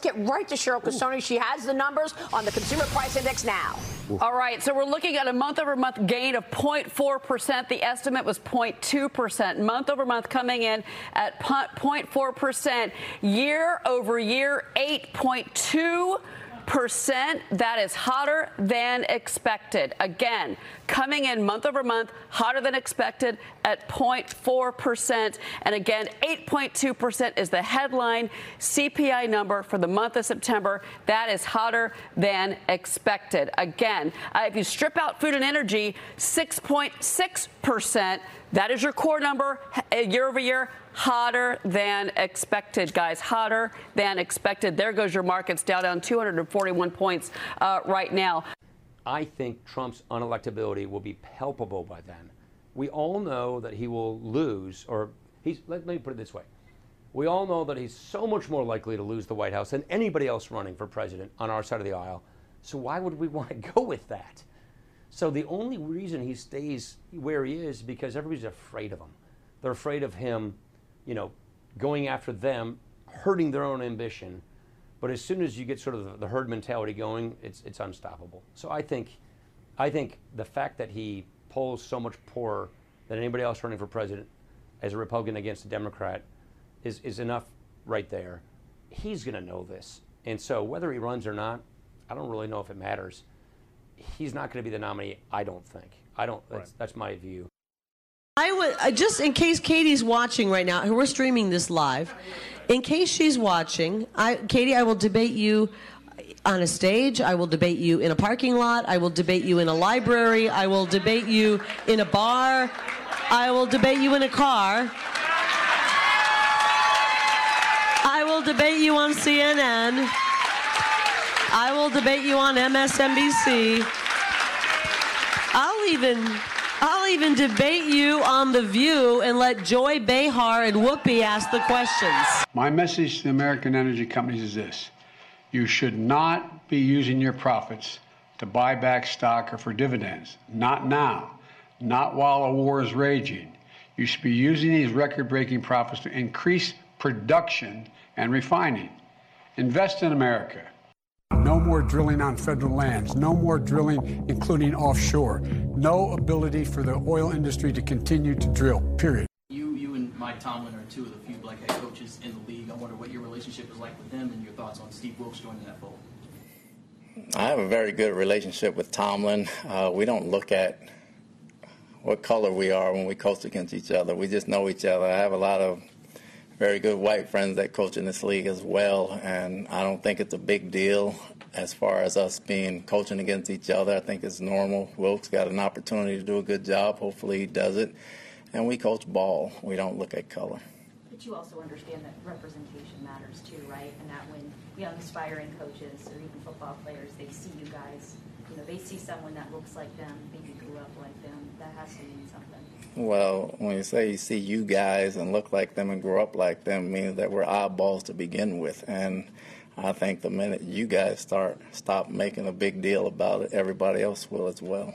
get right to Cheryl Casone. She has the numbers on the consumer price index now. All right, so we're looking at a month over month gain of 0.4%. The estimate was 0.2%. Month over month coming in at 0.4%. Year over year, 8.2 percent. That is hotter than expected. Again, coming in month over month, hotter than expected at 0.4 percent. And again, 8.2 percent is the headline CPI number for the month of September. That is hotter than expected. Again, uh, if you strip out food and energy, 6.6 percent. That is your core number year over year hotter than expected, guys. Hotter than expected. There goes your markets down down 241 points uh, right now. I think Trump's unelectability will be palpable by then. We all know that he will lose, or he's. Let, let me put it this way: we all know that he's so much more likely to lose the White House than anybody else running for president on our side of the aisle. So why would we want to go with that? So the only reason he stays where he is because everybody's afraid of him. They're afraid of him you know, going after them, hurting their own ambition. But as soon as you get sort of the herd mentality going, it's it's unstoppable. So I think, I think the fact that he polls so much poorer than anybody else running for president as a Republican against a Democrat is is enough right there. He's going to know this, and so whether he runs or not, I don't really know if it matters. He's not going to be the nominee. I don't think. I don't. That's, right. that's my view. I would just in case Katie's watching right now, we're streaming this live. In case she's watching, I, Katie, I will debate you on a stage. I will debate you in a parking lot. I will debate you in a library. I will debate you in a bar. I will debate you in a car. I will debate you on CNN. I will debate you on MSNBC. I'll even I'll even debate you on The View and let Joy Behar and Whoopi ask the questions. My message to the American energy companies is this you should not be using your profits to buy back stock or for dividends. Not now, not while a war is raging. You should be using these record breaking profits to increase production and refining. Invest in America. No more drilling on federal lands. No more drilling, including offshore. No ability for the oil industry to continue to drill, period. You, you and Mike Tomlin are two of the few black head coaches in the league. I wonder what your relationship is like with them and your thoughts on Steve Wilks joining that fold. I have a very good relationship with Tomlin. Uh, we don't look at what color we are when we coach against each other. We just know each other. I have a lot of very good white friends that coach in this league as well, and I don't think it's a big deal as far as us being coaching against each other. I think it's normal. Wilks got an opportunity to do a good job. Hopefully, he does it. And we coach ball. We don't look at color. But you also understand that representation matters too, right? And that when young aspiring coaches or even football players, they see you guys, you know, they see someone that looks like them, maybe grew up like them. That has to mean something. Well, when you say you see you guys and look like them and grow up like them, means that we're oddballs to begin with. And I think the minute you guys start stop making a big deal about it, everybody else will as well.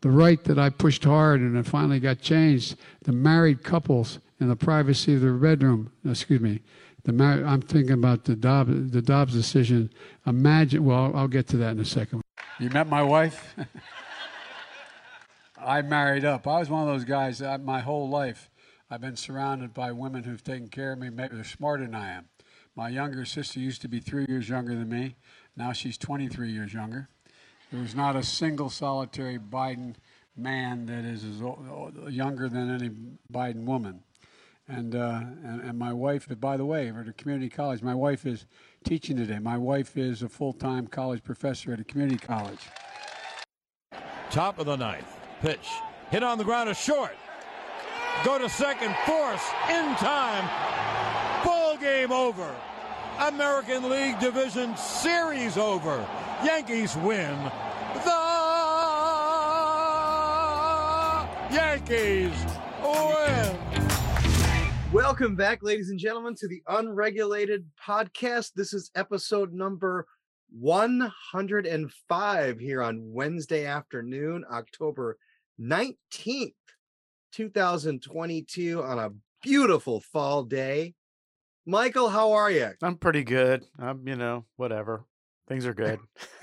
The right that I pushed hard and it finally got changed, the married couples in the privacy of their bedroom, excuse me, the mar- I'm thinking about the Dobbs, the Dobbs decision. Imagine, well, I'll get to that in a second. You met my wife? I married up. I was one of those guys that my whole life I've been surrounded by women who've taken care of me. Maybe they're smarter than I am. My younger sister used to be three years younger than me. Now she's 23 years younger. There's not a single solitary Biden man that is younger than any Biden woman. And, uh, and, and my wife, by the way, at a community college, my wife is teaching today. My wife is a full time college professor at a community college. Top of the ninth. Pitch. Hit on the ground is short. Go to second, force, in time. Ball game over. American League Division Series over. Yankees win. The Yankees win. Welcome back, ladies and gentlemen, to the Unregulated Podcast. This is episode number 105 here on Wednesday afternoon, October 19th, 2022, on a beautiful fall day. Michael, how are you? I'm pretty good. I'm, you know, whatever. Things are good.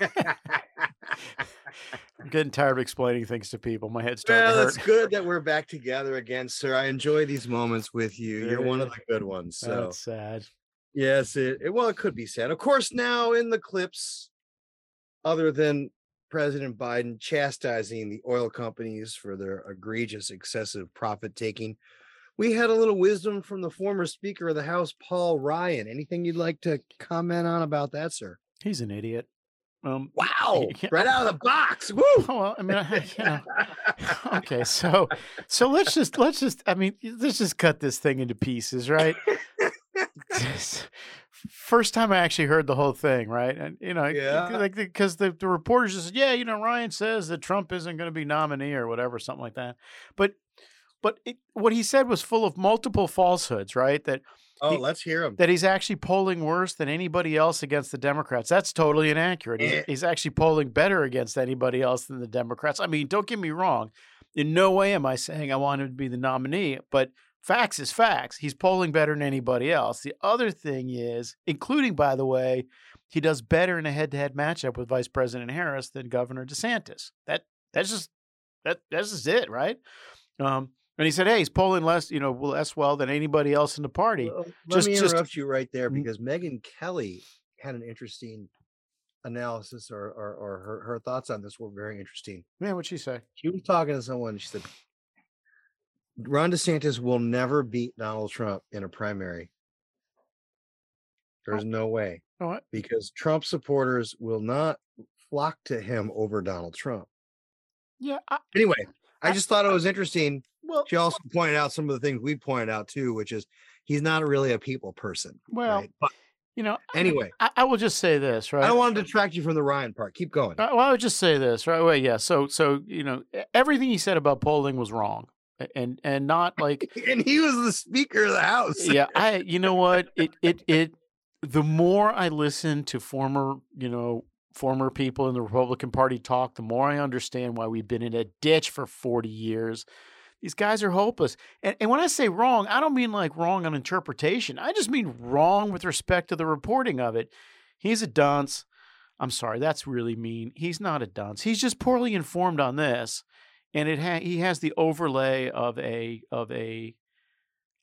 I'm getting tired of explaining things to people. My head's starting Well, it's good that we're back together again, sir. I enjoy these moments with you. You're one of the good ones. Oh, so That's sad. yes, it, it well, it could be sad. Of course, now in the clips, other than President Biden chastising the oil companies for their egregious excessive profit taking, we had a little wisdom from the former Speaker of the House, Paul Ryan. Anything you'd like to comment on about that, sir? He's an idiot. Um, Wow, yeah, right out of the box. Woo! well, I mean, I, okay, so so let's just let's just I mean, let's just cut this thing into pieces, right? First time I actually heard the whole thing, right? And you know, Yeah. like because the, the reporters just said, yeah, you know, Ryan says that Trump isn't going to be nominee or whatever, something like that. But but it, what he said was full of multiple falsehoods, right? That Oh, he- let's hear him. that he's actually polling worse than anybody else against the Democrats. That's totally inaccurate. He's, Eh. he's actually polling better against anybody else than the Democrats. I mean, don't get me wrong. In no way am I saying I want him to be the nominee, but facts is facts. He's polling better than anybody else. The other thing is, including, by the way, he does better in a head-to-head matchup with Vice President Harris than Governor DeSantis. That that's just that that's just it, right? Um, and he said, "Hey, he's polling less, you know, less well than anybody else in the party." Well, Let Just- me just- interrupt you right there Mm. because Megyn Kelly had an interesting analysis or, or, or her, her thoughts on this were very interesting. Man, what'd she say? She was talking to someone. She said, Ron DeSantis will never beat Donald Trump in a primary. There's no way because Trump supporters will not flock to him over Donald Trump. Yeah, I, Anyway, I I- just thought it was interesting. well, She also pointed out some of the things we pointed out too, which is he's not really a people person. Well, right? But you know, anyway, I, I will just say this, right? I don't want to detract you from the Ryan part. Keep going. Uh, Well, I would just say this, right? Well, yeah. So, so you know, everything he said about polling was wrong, and and not like, and he was the Speaker of the House. yeah. I, you know what? It it it. The more I listen to former, you know, former people in the Republican Party talk, the more I understand why we've been in a ditch for forty years. These guys are hopeless. And, and when I say wrong, I don't mean like wrong on interpretation. I just mean wrong with respect to the reporting of it. He's a dunce. I'm sorry, that's really mean. He's not a dunce. He's just poorly informed on this, and it ha- he has the overlay of a of a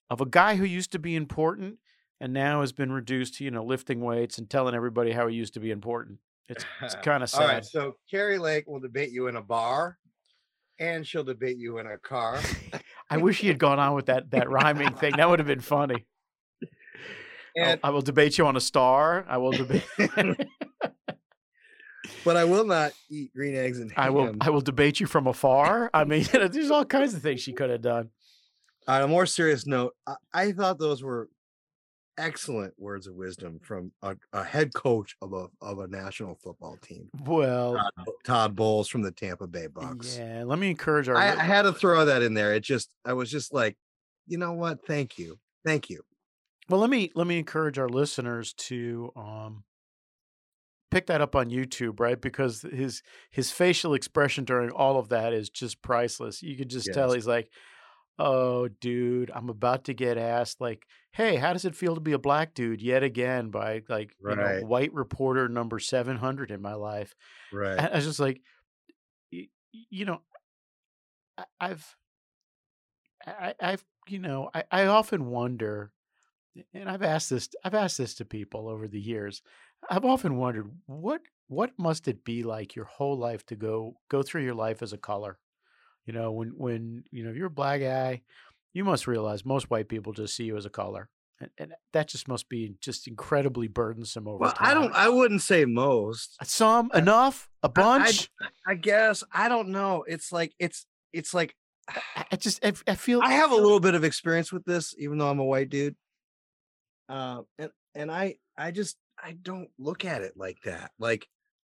of a guy who used to be important and now has been reduced to you know lifting weights and telling everybody how he used to be important. It's it's kind of sad. All right, so Kari Lake will debate you in a bar, and she'll debate you in a car. I wish he had gone on with that that rhyming thing. That would have been funny. And I will debate you on a star. I will debate. but I will not eat green eggs and ham. I will. I will debate you from afar. I mean, there's all kinds of things she could have done. On a more serious note, I, I thought those were excellent words of wisdom from a, a head coach of a of a national football team, Well, Todd, Todd Bowles from the Tampa Bay Bucks. yeah. Let me encourage our. I, I had to throw that in there. It just, I was just like, you know what? Thank you, thank you. Well, let me let me encourage our listeners to um pick that up on YouTube, right? Because his his facial expression during all of that is just priceless. You could just tell he's like, "Oh, dude, I'm about to get asked like, "Hey, how does it feel to be a black dude yet again by like, you know, white reporter number 700 in my life?" Right. I, I was just like, you know, I've, I, I've, you know, I, I often wonder, and I've asked this, I've asked this to people over the years. I've often wondered what, what must it be like your whole life to go, go through your life as a color? You know, when, when, you know, you're a black guy, you must realize most white people just see you as a color. And, and that just must be just incredibly burdensome over Well, time. I don't. I wouldn't say most. Some enough, a bunch. I, I guess I don't know. It's like it's it's like I- I just I, I feel I have a little bit of experience with this, even though I'm a white dude. Uh, and and I I just I don't look at it like that. Like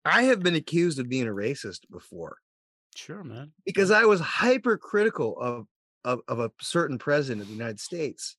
I have been accused of being a racist before sure, man. because I was hypercritical of of, of a certain president of the United States.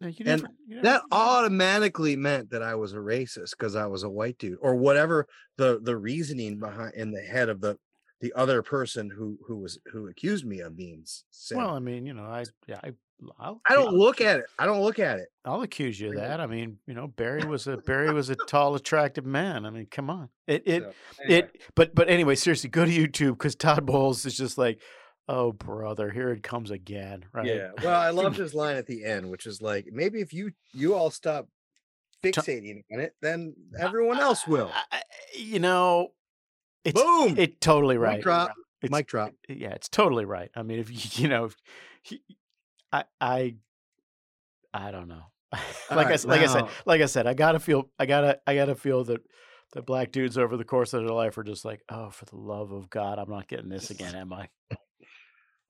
No, you And never, you That automatically meant that I was a racist because I was a white dude, or whatever the the reasoning behind in the head of the the other person who who was who accused me of being s- sick. Well, I mean, you know, I yeah, I I'll, I don't look at it. I don't look at it. I'll accuse you of that. I mean, you know, Barry was a Barry was a tall, attractive man. I mean, come on. It it So, anyway. it. But but anyway, seriously, go to YouTube because Todd Bowles is just like, oh brother, here it comes again, right? Yeah. Well, I love his line at the end, which is like, maybe if you you all stop fixating on it, then everyone else will. you know, it's Boom. It totally right. Mic drop. It's, Mic drop. Yeah, it's totally right. I mean, if you you know, he, I I I don't know. like I right, s- like I said, like I said, I gotta feel I gotta I gotta feel that the black dudes over the course of their life are just like, oh, for the love of God, I'm not getting this again, am I?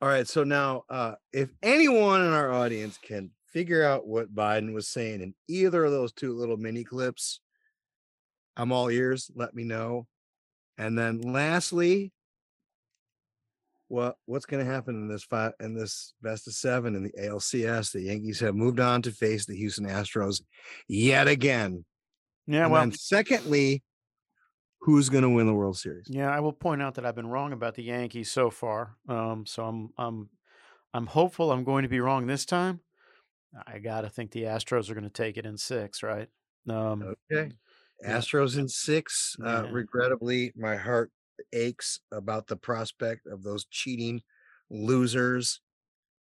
All right. So now, uh, if anyone in our audience can figure out what Biden was saying in either of those two little mini clips, I'm all ears. Let me know. And then lastly, what what's going to happen in this five in this best of seven in the ALCS? The Yankees have moved on to face the Houston Astros yet again. Yeah, And well, secondly, who's going to win the World Series? Yeah, I will point out that I've been wrong about the Yankees so far. Um, so I'm I'm I'm hopeful I'm going to be wrong this time. I gotta think the Astros are going to take it in six, right? Um, Okay. Astros in six. Uh, Yeah. regrettably, my heart aches about the prospect of those cheating losers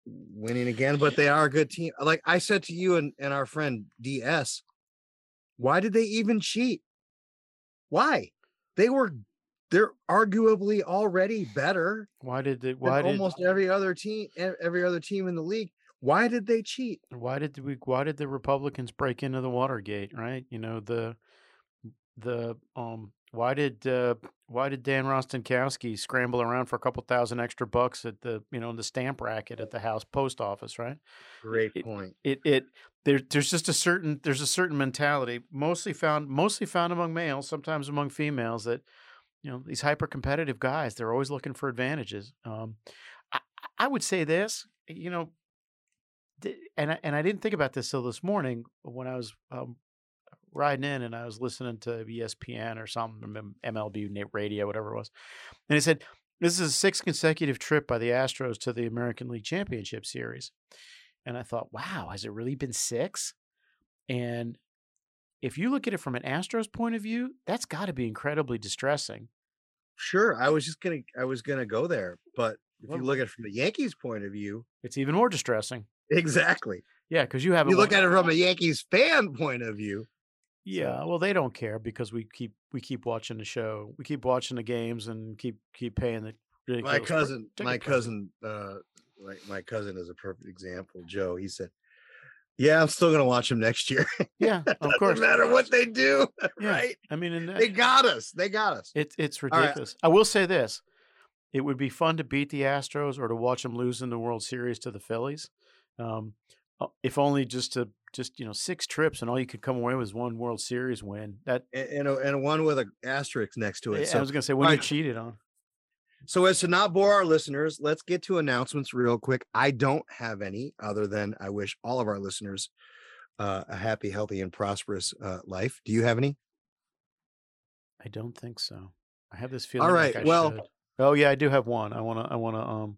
winning again, but they are a good team. Like I said to you and, and our friend DS, why did they even cheat? Why? They were they're arguably already better Why did they why did almost every other team every other team in the league. Why did they cheat? why did we why did the Republicans break into the Watergate? Right? You know the the um why did uh, why did Dan Rostenkowski scramble around for a couple thousand extra bucks at the you know in the stamp racket at the house post office? Right? Great It- point. it it there there's just a certain there's a certain mentality mostly found mostly found among males sometimes among females that you know these hyper competitive guys they're always looking for advantages um i, I would say this you know and I, and I didn't think about this till this morning when I was um, riding in and I was listening to ESPN or something MLB radio whatever it was and it said this is a sixth consecutive trip by the Astros to the American League Championship Series and I thought, wow, has it really been six? And if you look at it from an Astros point of view, that's got to be incredibly distressing. Sure, I was just gonna I was gonna go there, but if Well- you look at it from the Yankees' point of view, It's even more distressing. exactly. Yeah, because you have You look at it from a Yankees fan point of view. Yeah, well, they don't care because we keep we keep watching the show, we keep watching the games, and keep keep paying the. My cousin, my cousin, uh, my my cousin is a perfect example. Joe, he said, "Yeah, I'm still gonna watch them next year. Yeah, of course. matter what they do, Yeah, right? I mean, and They got us. They got us. It's it's right. ridiculous. I will say this: it would be fun to beat the Astros or to watch them lose in the World Series to the Phillies, um, if only just to just you know six trips and all you could come away with is one World Series win. That And and, a, and one with an asterisk next to it. I So, was going to say when all you right, cheated on. So as to not bore our listeners, let's get to announcements real quick. I don't have any other than I wish all of our listeners uh, a happy, healthy, and prosperous uh, life. Do you have any? I don't think so. I have this feeling. All right. Like I well- should. oh yeah, I do have one. I want to. I want to. Um,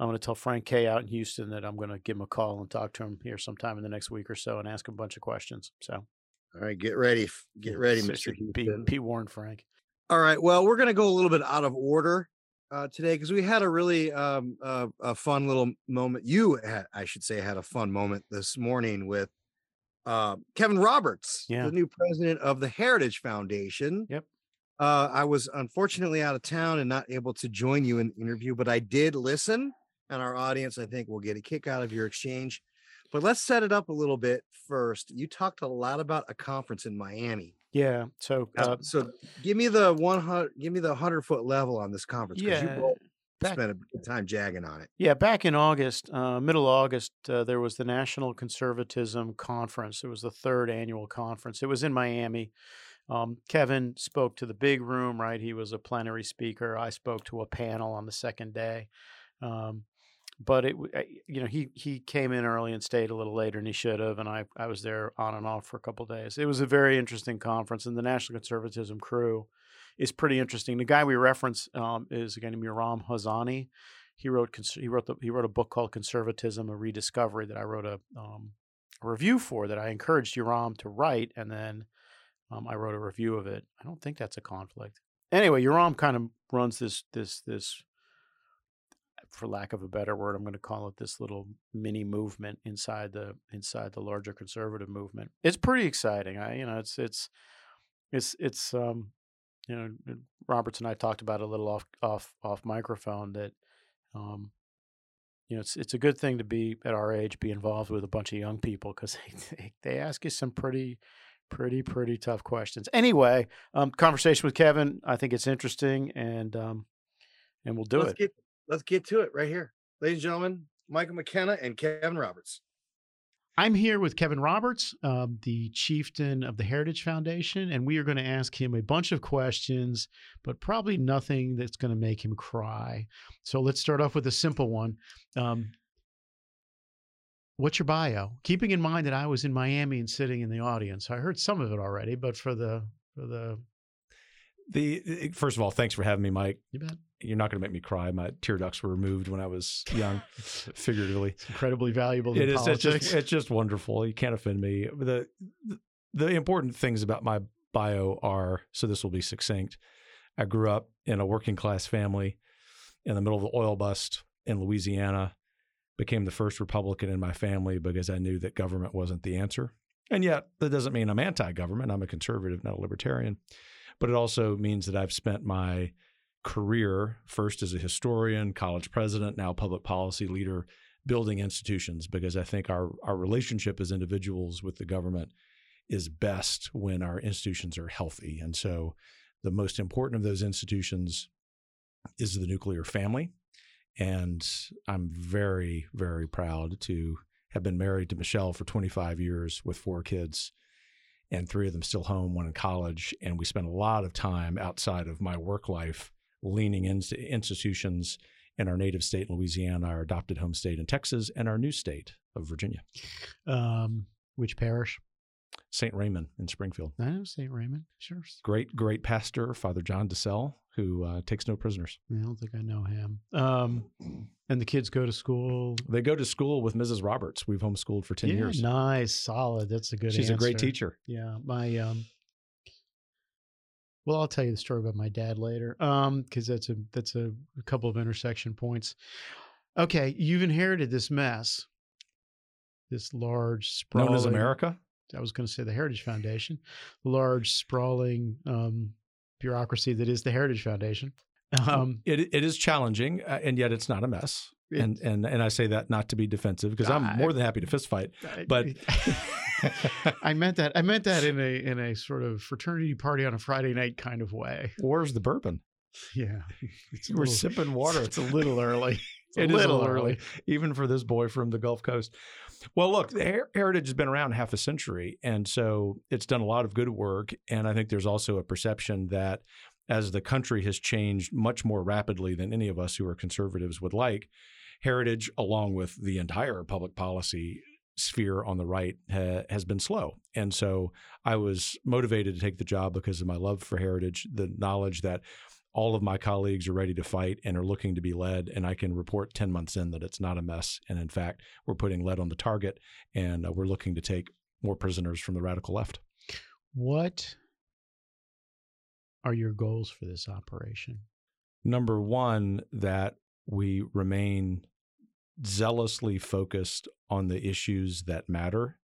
I'm going to tell Frank K out in Houston that I'm going to give him a call and talk to him here sometime in the next week or so and ask him a bunch of questions. So All right, get ready, get ready, Mister Houston. be warned, Frank. All right. Well, we're going to go a little bit out of order uh, today because we had a really um, uh, a fun little moment. You, had, I should say, had a fun moment this morning with uh, Kevin Roberts, Yeah. the new president of the Heritage Foundation. Yep. Uh, I was unfortunately out of town and not able to join you in the interview, but I did listen, and our audience, I think, will get a kick out of your exchange. But let's set it up a little bit first. You talked a lot about a conference in Miami. Yeah. So Uh, so give me the one hundred, give me the hundred foot level on this conference because Yeah, you back- spent a bit of time jagging on it. Yeah, back in August, uh, middle August, uh, there was the National Conservatism Conference. It was the third annual conference. It was in Miami. Um, Kevin spoke to the big room, right? He was a plenary speaker. I spoke to a panel on the second day. Um, but it, you know, he he came in early and stayed a little later than he should have, and I I was there on and off for a couple days. It was a very interesting conference, and the National Conservatism crew is pretty interesting. The guy we reference um, is a guy named Yoram Hazony. He wrote he wrote the, he wrote a book called Conservatism: A Rediscovery that I wrote a, um, a review for that I encouraged Yoram to write, and then um, I wrote a review of it. I don't think that's a conflict. Anyway, Yoram kind of runs this this this for lack of a better word, I'm going to call it this little mini movement inside the inside the larger conservative movement. It's pretty exciting. I you know it's it's it's it's um you know Roberts and I talked about it a little off off off microphone that um you know it's it's a good thing to be at our age be involved with a bunch of young people because they, they ask you some pretty pretty pretty tough questions. Anyway, um, conversation with Kevin, I think it's interesting and um and we'll do let's it. Get, let's get to it right here. Ladies and gentlemen, Michael McKenna and Kevin Roberts. I'm here with Kevin Roberts, um, the chieftain of the Heritage Foundation, and we are going to ask him a bunch of questions, but probably nothing that's going to make him cry. So let's start off with a simple one. Um, what's your bio? Keeping in mind that I was in Miami and sitting in the audience, I heard some of it already, but for the for the the eh, first of all, thanks for having me, Mike. You bet. You're not going to make me cry. My tear ducts were removed when I was young, figuratively. It's incredibly valuable. It in is. It's just, it's just wonderful. You can't offend me. The the important things about my bio are so this will be succinct. I grew up in a working class family in the middle of the oil bust in Louisiana. Became the first Republican in my family because I knew that government wasn't the answer. And yet, that doesn't mean I'm anti government. I'm a conservative, not a libertarian. But it also means that I've spent my career first as a historian, college president, now public policy leader, building institutions because I think our, our relationship as individuals with the government is best when our institutions are healthy. And so the most important of those institutions is the nuclear family. And I'm very, very proud to have been married to Michelle for 25 years with four kids and three of them still home, one in college. And we spent a lot of time outside of my work life leaning into institutions in our native state, Louisiana, our adopted home state in Texas, and our new state of Virginia. Um, which parish? St. Raymond in Springfield. I know St. Raymond. Sure. Great, great pastor, Father John De Celles, who uh, takes no prisoners. I don't think I know him. Um, and the kids go to school. They go to school with Mrs. Roberts. We've homeschooled for 10 yeah, years. Nice, solid. That's a good She's a great teacher. Yeah. My um well, I'll tell you the story about my dad later. Um, because that's a that's a, a couple of intersection points. Okay, you've inherited this mess. This large sprawling Known as America? I was going to say the Heritage Foundation, large sprawling um, bureaucracy that is the Heritage Foundation. Um, it, it is challenging, uh, and yet it's not a mess. It- and and and I say that not to be defensive because I'm more than happy to fist fight. But I meant that. I meant that in a in a sort of fraternity party on a Friday night kind of way. where's the bourbon? Yeah, We're little- sipping water. It's a little early. It's a It is little a little early. even for this boy from the Gulf Coast. Well, look, the Her- Heritage has been around half a century, and so it's done a lot of good work. And I think there's also a perception that as the country has changed much more rapidly than any of us who are conservatives would like, Heritage, along with the entire public policy sphere on the right, ha- has been slow. And so I was motivated to take the job because of my love for Heritage, the knowledge that all of my colleagues are ready to fight and are looking to be led. And I can report 10 months in that it's not a mess. And in fact, we're putting lead on the target and uh, we're looking to take more prisoners from the radical left. What are your goals for this operation? Number one, that we remain zealously focused on the issues that matter,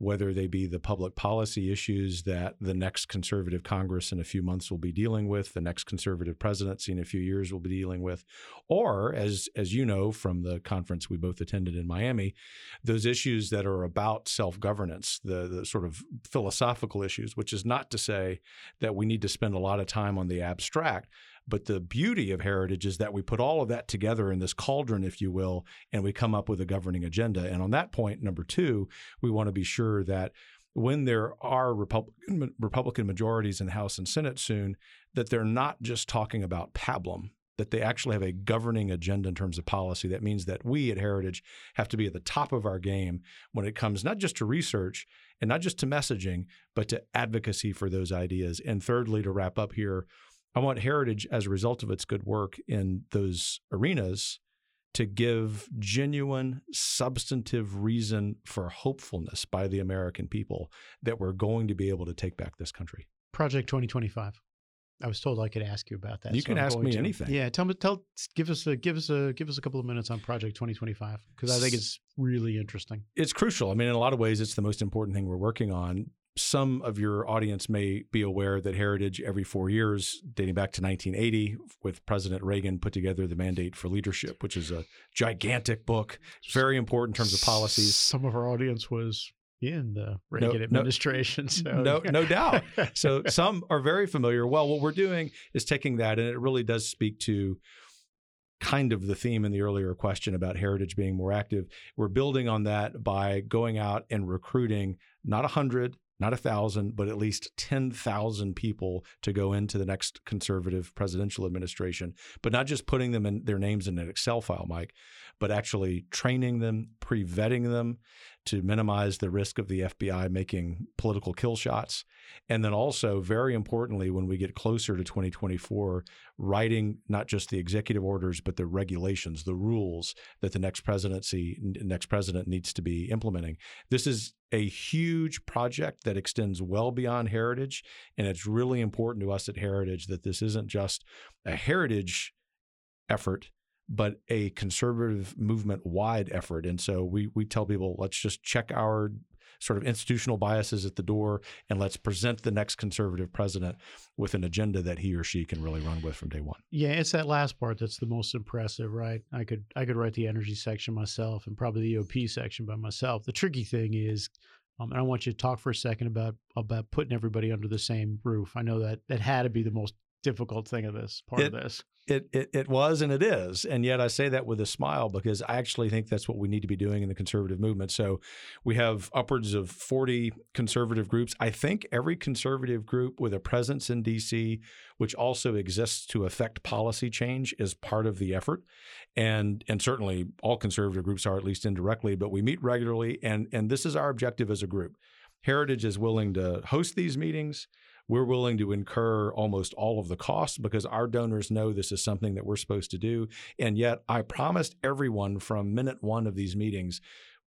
whether they be the public policy issues that the next conservative Congress in a few months will be dealing with, the next conservative presidency in a few years will be dealing with, or as as you know from the conference we both attended in Miami, those issues that are about self-governance, the the sort of philosophical issues, which is not to say that we need to spend a lot of time on the abstract, but the beauty of heritage is that we put all of that together in this cauldron, if you will, and we come up with a governing agenda. And on that point, number two, we want to be sure that when there are Republican, Republican majorities in House and Senate soon, that they're not just talking about pablum, that they actually have a governing agenda in terms of policy. That means that we at Heritage have to be at the top of our game when it comes not just to research and not just to messaging, but to advocacy for those ideas. And thirdly, to wrap up here, I want Heritage, as a result of its good work in those arenas, to give genuine, substantive reason for hopefulness by the American people that we're going to be able to take back this country. Project 2025. I was told I could ask you about that. You so can I'm ask me to. anything. Yeah, tell me, tell, give us a, give us a, give us a couple of minutes on Project 2025 because I think it's really interesting. It's crucial. I mean, in a lot of ways, it's the most important thing we're working on. Some of your audience may be aware that Heritage, every four years, dating back to 1980, with President Reagan, put together the Mandate for Leadership, which is a gigantic book, very important in terms of policies. Some of our audience was in the Reagan no- administration. So no, no doubt. So some are very familiar. Well, what we're doing is taking that, and it really does speak to kind of the theme in the earlier question about heritage being more active. We're building on that by going out and recruiting not a hundred, not a thousand, but at least 10,000 people to go into the next conservative presidential administration, but not just putting them in their names in an Excel file, Mike, but actually training them, pre vetting them to minimize the risk of the FBI making political kill shots. And then also, very importantly, when we get closer to 2024, writing not just the executive orders, but the regulations, the rules that the next presidency, next president needs to be implementing. This is a huge project that extends well beyond heritage. And it's really important to us at Heritage that this isn't just a heritage effort, but a conservative movement wide effort. And so we we tell people let's just check our sort of institutional biases at the door and let's present the next conservative president with an agenda that he or she can really run with from day one. Yeah, it's that last part that's the most impressive, right? I could I could write the energy section myself and probably the EOP section by myself. The tricky thing is, um, and I want you to talk for a second about about putting everybody under the same roof. I know that that had to be the most difficult thing of this part It- of this. It, it it was and it is, and yet I say that with a smile because I actually think that's what we need to be doing in the conservative movement. So we have upwards of forty conservative groups. I think every conservative group with a presence in D.C., which also exists to affect policy change, is part of the effort, and and certainly all conservative groups are at least indirectly. But we meet regularly, and and this is our objective as a group. Heritage is willing to host these meetings. We're willing to incur almost all of the costs because our donors know this is something that we're supposed to do. And yet, I promised everyone from minute one of these meetings,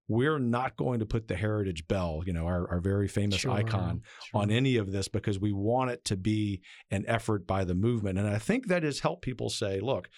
we're not going to put the heritage bell, you know, our, our very famous Sure, icon, on any of this because we want it to be an effort by the movement. And I think that has helped people say, look,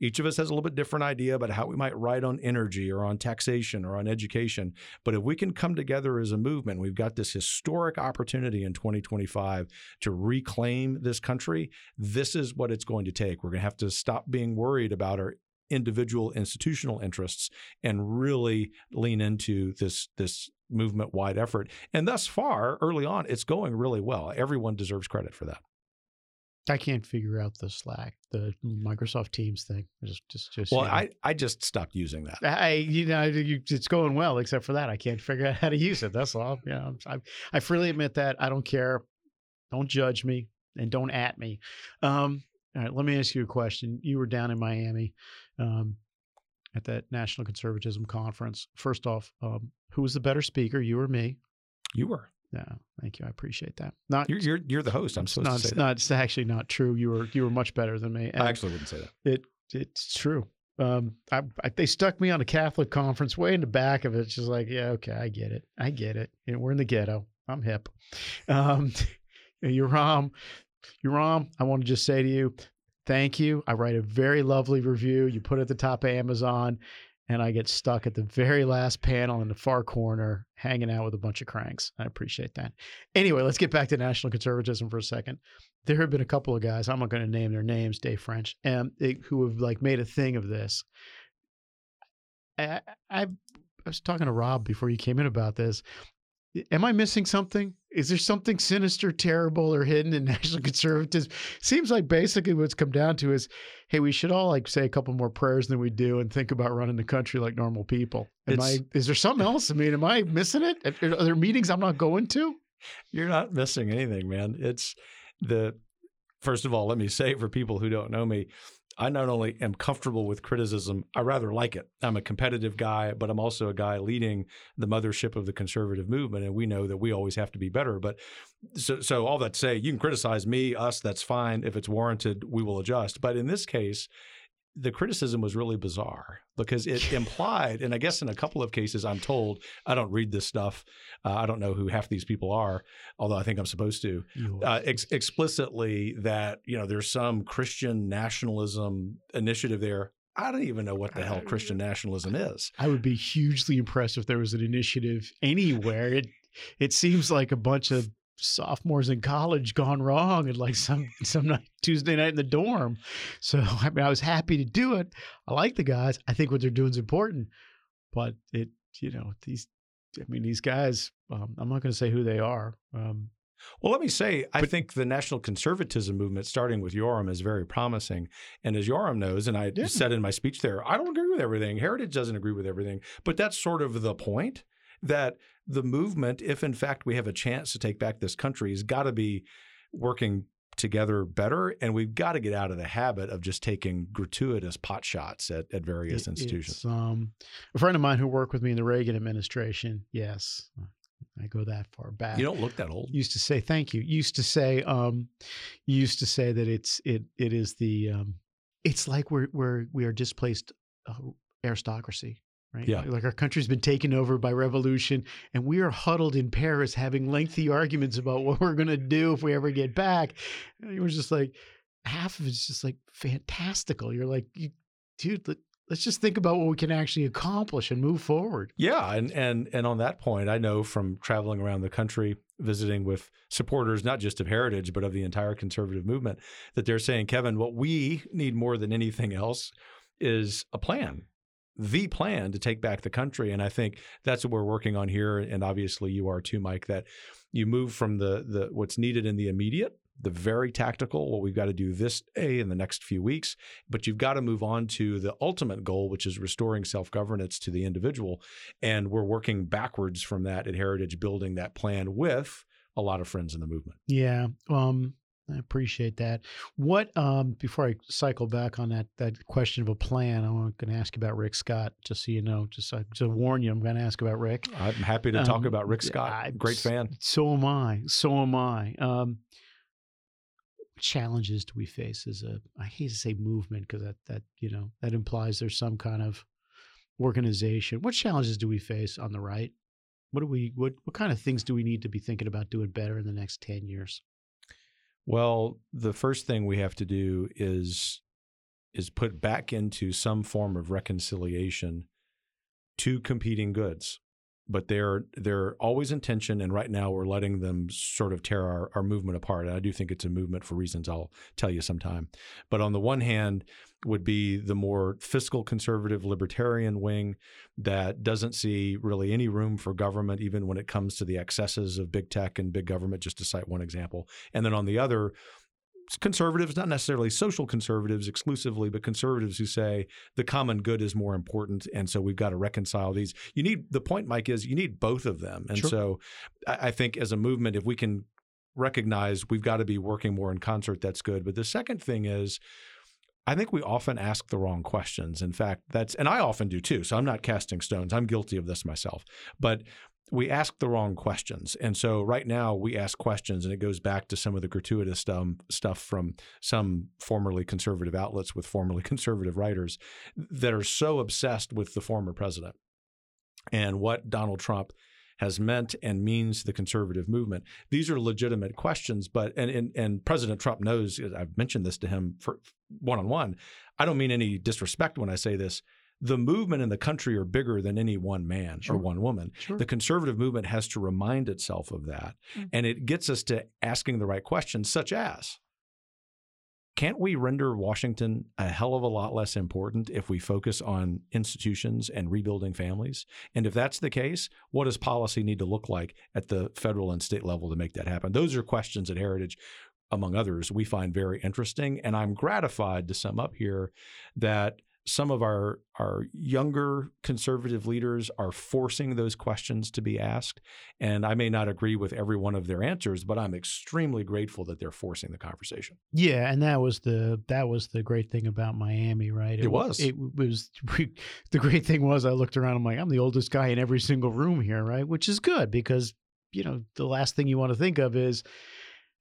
each of us has a little bit different idea about how we might write on energy or on taxation or on education. But if we can come together as a movement, we've got this historic opportunity in 2025 to reclaim this country. This is what it's going to take. We're going to have to stop being worried about our individual institutional interests and really lean into this this movement wide effort. And thus far, early on, it's going really well. Everyone deserves credit for that. I can't figure out the Slack, the Microsoft Teams thing. Just, just, just. Well, you know. I, I just stopped using that. I, you know, you, it's going well, except for that. I can't figure out how to use it. That's all. You know, I, I freely admit that. I don't care. Don't judge me and don't at me. Um, all right, let me ask you a question. You were down in Miami um, at that National Conservatism Conference. First off, um, who was the better speaker, you or me? You were. Yeah, thank you. I appreciate that. Not You're you're, you're the host. I'm supposed not, to say it's that. It's actually not true. You were you were much better than me. I actually wouldn't say that. It it's true. Um, I, I, they stuck me on a Catholic conference way in the back of it. It's just like, yeah, okay, I get it. I get it. You know, we're in the ghetto. I'm hip. Um, Yoram, Yoram, I want to just say to you, thank you. I write a very lovely review. You put it at the top of Amazon, and I get stuck at the very last panel in the far corner, hanging out with a bunch of cranks. I appreciate that. Anyway, let's get back to national conservatism for a second. There have been a couple of guys. I'm not going to name their names, Dave French, um, and who have like made a thing of this. I, I, I was talking to Rob before you came in about this. Am I missing something? Is there something sinister, terrible, or hidden in national conservatism? Seems like basically what's come down to is, hey, we should all like say a couple more prayers than we do and think about running the country like normal people. Am I? Is there something else? I mean, am I missing it? Are are there meetings I'm not going to? You're not missing anything, man. It's the first of all, let me say for people who don't know me, I not only am comfortable with criticism, I rather like it. I'm a competitive guy, but I'm also a guy leading the mothership of the conservative movement, and we know that we always have to be better. But so, so all that to say, you can criticize me, us, that's fine. If it's warranted, we will adjust. But in this case, the criticism was really bizarre because it implied, and I guess in a couple of cases, I'm told I don't read this stuff. Uh, I don't know who half these people are, although I think I'm supposed to. Uh, ex- explicitly, that you know there's some Christian nationalism initiative there. I don't even know what the hell Christian nationalism is. I would be hugely impressed if there was an initiative anywhere. It it seems like a bunch of sophomores in college gone wrong and like some some night Tuesday night in the dorm. So I mean I was happy to do it. I like the guys. I think what they're doing is important. But it you know, these I mean these guys um, I'm not going to say who they are. Um, well, let me say, I think the national conservatism movement, starting with Yoram, is very promising. And as Yoram knows, and I yeah. said in my speech there, I don't agree with everything. Heritage doesn't agree with everything, but that's sort of the point that the movement, if in fact we have a chance to take back this country, has got to be working together better. And we've got to get out of the habit of just taking gratuitous pot shots at, at various it, institutions. Um, a friend of mine who worked with me in the Reagan administration, yes, I go that far back. You don't look that old. Used to say thank you. Used to say, um, used to say that it's it it is the um, it's like we're we're we are displaced uh, aristocracy right? Yeah. Like our country's been taken over by revolution, and we are huddled in Paris having lengthy arguments about what we're going to do if we ever get back. And it was just like half of it's just like fantastical. You're like, dude, let, us just think about what we can actually accomplish and move forward. Yeah, and and and on that point, I know from traveling around the country visiting with supporters not just of heritage but of the entire conservative movement that they're saying, Kevin, what we need more than anything else is a plan the plan to take back the country. And I think that's what we're working on here. And obviously you are too, Mike, that you move from the the what's needed in the immediate, the very tactical, what we've got to do this day in the next few weeks, but you've got to move on to the ultimate goal, which is restoring self-governance to the individual. And we're working backwards from that at Heritage, building that plan with a lot of friends in the movement. Yeah. Um, I appreciate that. What um, before I cycle back on that that question of a plan, I'm going to ask you about Rick Scott, just so you know, just uh, to warn you, I'm going to ask about Rick. I'm happy to um, talk about Rick Scott. I, Great fan. So am I. So am I. Um, challenges do we face as a I hate to say movement because that that you know that implies there's some kind of organization. What challenges do we face on the right? What do we what what kind of things do we need to be thinking about doing better in the next 10 years? Well, the first thing we have to do is is put back into some form of reconciliation two competing goods. But they're they're always in tension, and right now we're letting them sort of tear our, our movement apart. And I do think it's a movement for reasons I'll tell you sometime. But on the one hand, would be the more fiscal conservative libertarian wing that doesn't see really any room for government, even when it comes to the excesses of big tech and big government, just to cite one example. And then on the other, conservatives, not necessarily social conservatives exclusively, but conservatives who say the common good is more important. And so we've got to reconcile these. You need, the point, Mike, is you need both of them. And sure. so I think as a movement, if we can recognize we've got to be working more in concert, that's good. But the second thing is, I think we often ask the wrong questions. In fact, that's, and I often do too. So I'm not casting stones. I'm guilty of this myself. But we ask the wrong questions. And so right now we ask questions, and it goes back to some of the gratuitous stuff from some formerly conservative outlets with formerly conservative writers that are so obsessed with the former president and what Donald Trump has meant and means the conservative movement. These are legitimate questions, but and and, and President Trump knows. I've mentioned this to him for one on one. I don't mean any disrespect when I say this. The movement in the country are bigger than any one man sure. or one woman. Sure. The conservative movement has to remind itself of that. Mm-hmm. And it gets us to asking the right questions, such as can't we render Washington a hell of a lot less important if we focus on institutions and rebuilding families? And if that's the case, what does policy need to look like at the federal and state level to make that happen? Those are questions at Heritage, among others, we find very interesting. And I'm gratified to sum up here that some of our our younger conservative leaders are forcing those questions to be asked, and I may not agree with every one of their answers, but I'm extremely grateful that they're forcing the conversation. Yeah, and that was the that was the great thing about Miami, right? It was. It was the great thing was I looked around. I'm like, I'm the oldest guy in every single room here, right? Which is good because you know the last thing you want to think of is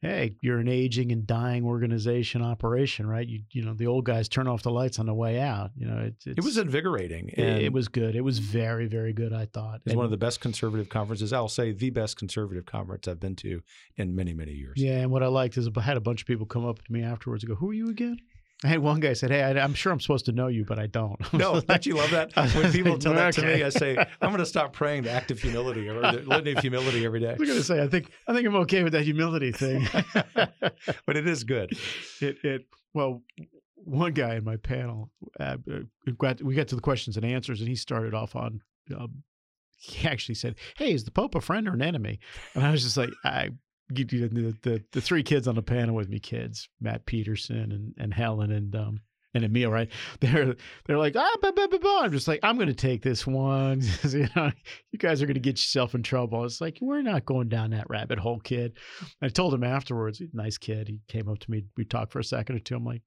hey, you're an aging and dying organization operation, right? You you know the old guys turn off the lights on the way out. You know, it's, it was invigorating. It, it, was good. It was very very good. I thought it was one of the best conservative conferences. I'll say the best conservative conference I've been to in many many years. Yeah, and what I liked is I had a bunch of people come up to me afterwards and go, "Who are you again?" I had one guy said, "Hey, I, am sure I'm supposed to know you, but I don't." no, don't you love that? When people tell that to me, I say, "I'm going to stop praying the act of humility or the litany of humility every day." I was going to say, I think I think I'm okay with that humility thing, but it is good. It it well, one guy in my panel, uh, we got we got to the questions and answers, and he started off on. Um, he actually said, "Hey, is the Pope a friend or an enemy?" And I was just like, "I the, the the three kids on the panel with me, kids, Matt Peterson and, and Helen and um and Emil, right? They're they're like, ah. I'm just like, I'm going to take this one. you know, you guys are going to get yourself in trouble. It's like we're not going down that rabbit hole, kid. I told him afterwards, nice kid. He came up to me. We talked for a second or two. I'm like,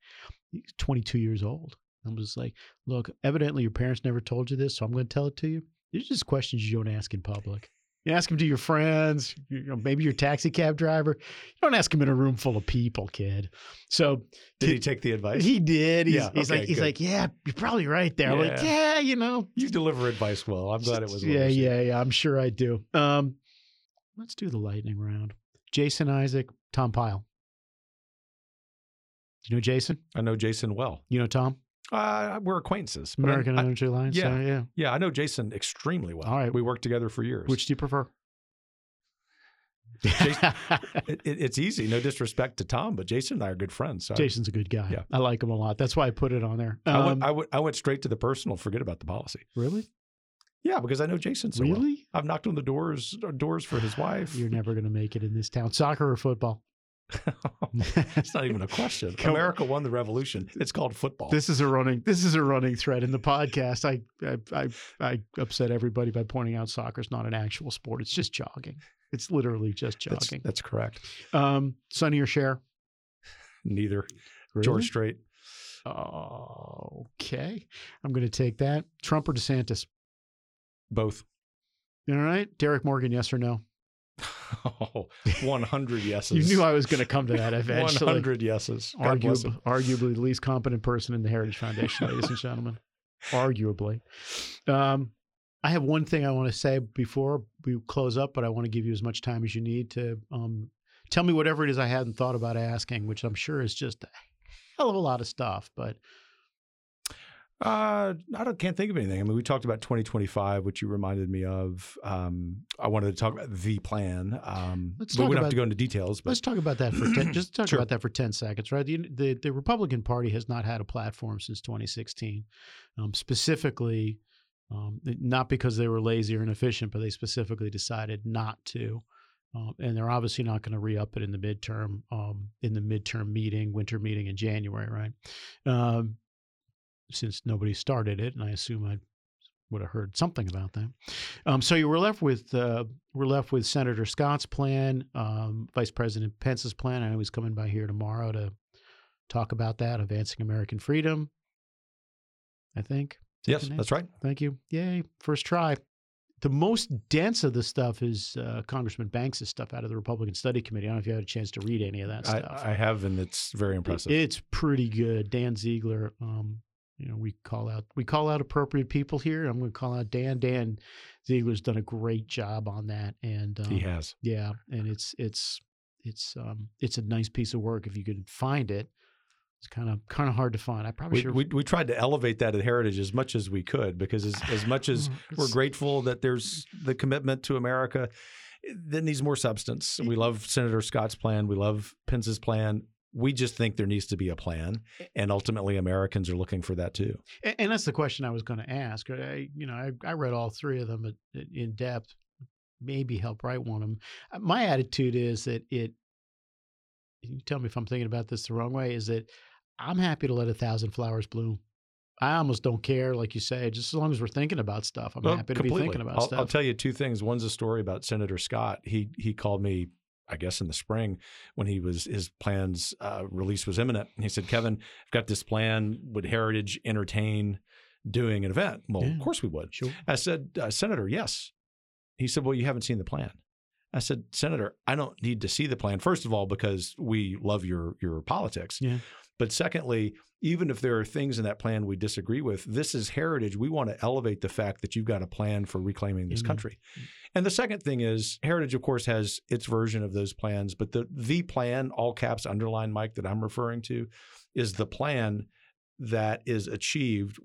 he's 22 years old. I'm just like, look, evidently your parents never told you this, so I'm going to tell it to you. These are just questions you don't ask in public. You ask them to your friends, you know, maybe your taxi cab driver. You don't ask him in a room full of people, kid. So did he take the advice? He did. He's, yeah, he's okay, like, he's like, yeah, you're probably right there. Yeah. like, yeah, you know, you deliver advice well. I'm glad it was. Yeah, yeah, yeah. I'm sure I do. Um, let's do the lightning round. Jason Isaac, Tom Pyle. Do you know Jason? I know Jason well. You know Tom? Uh, we're acquaintances. American I, Energy Alliance. Yeah, so, yeah, yeah. I know Jason extremely well. All right, we worked together for years. Which do you prefer? Jason, it, it, it's easy. No disrespect to Tom, but Jason and I are good friends. So Jason's a good guy. Yeah. I like him a lot. That's why I put it on there. Um, I, went, I, went, I went straight to the personal. Forget about the policy. Really? Yeah, because I know Jason so really? Well. I've knocked on the doors doors for his wife. You're never going to make it in this town. Soccer or football? it's not even a question. America won the revolution. It's called football. This is a running. This is a running thread in the podcast. I I I, I upset everybody by pointing out soccer is not an actual sport. It's just jogging. It's literally just jogging. That's, that's correct. Um, Sonny or Cher? Neither. Really? George Strait. Okay. I'm going to take that. Trump or DeSantis? Both. All right. Derek Morgan, yes or no? Oh, 100 yeses. you knew I was going to come to that eventually. 100 yeses. Arguably, arguably the least competent person in the Heritage Foundation, ladies and gentlemen. Arguably. Um, I have one thing I want to say before we close up, but I want to give you as much time as you need to um, tell me whatever it is I hadn't thought about asking, which I'm sure is just a hell of a lot of stuff. But uh, I can't think of anything. I mean, we talked about 2025, which you reminded me of. Um, I wanted to talk about the plan. Um, let's but we don't have to go into details. But. Let's talk about that for ten, just talk sure. about that for 10 seconds, right? The, the, the Republican Party has not had a platform since 2016. Um, specifically, um, not because they were lazy or inefficient, but they specifically decided not to. Um, and they're obviously not going to re-up it in the midterm, um, in the midterm meeting, winter meeting in January, right? Um, since nobody started it, and I assume I would have heard something about that. Um, so you were left with uh, we're left with Senator Scott's plan, um, Vice President Pence's plan. I know he's coming by here tomorrow to talk about that, advancing American freedom. I think. Yes, that that's right. Thank you. Yay! First try. The most dense of the stuff is uh, Congressman Banks' stuff out of the Republican Study Committee. I don't know if you had a chance to read any of that stuff. I, I have, and it's very impressive. It's pretty good. Dan Ziegler, um, you know, we call out we call out appropriate people here. I'm going to call out Dan. Dan Ziegler's done a great job on that, and um, he has. Yeah, and it's it's it's um it's a nice piece of work if you can find it. It's kind of kind of hard to find. I probably we, should. We, we tried to elevate that at Heritage as much as we could because as, as much as we're grateful that there's the commitment to America, that needs more substance. We love Senator Scott's plan. We love Pence's plan we just think there needs to be a plan and ultimately americans are looking for that too and, and that's the question i was going to ask I, you know I, I, read all three of them in depth maybe help write one of them uh, my attitude is that it you tell me if i'm thinking about this the wrong way is that i'm happy to let a thousand flowers bloom I almost don't care, like you say, just as long as we're thinking about stuff. I'm Well, happy to completely. be thinking about I'll, stuff. I'll tell you two things. One's a story about Senator Scott. He he called me, I guess, in the spring when he was his plans uh, release was imminent, and he said, "Kevin, I've got this plan. Would Heritage entertain doing an event?" Well, Yeah, of course we would. Sure. I said, uh, Senator, yes. He said, Well, you haven't seen the plan. I said, Senator, I don't need to see the plan. First of all, because we love your your politics. Yeah. But secondly, even if there are things in that plan we disagree with, this is heritage. We want to elevate the fact that you've got a plan for reclaiming this Amen. country. And the second thing is heritage, of course, has its version of those plans, but the the plan, all caps underline, Mike, that I'm referring to, is the plan that is achieved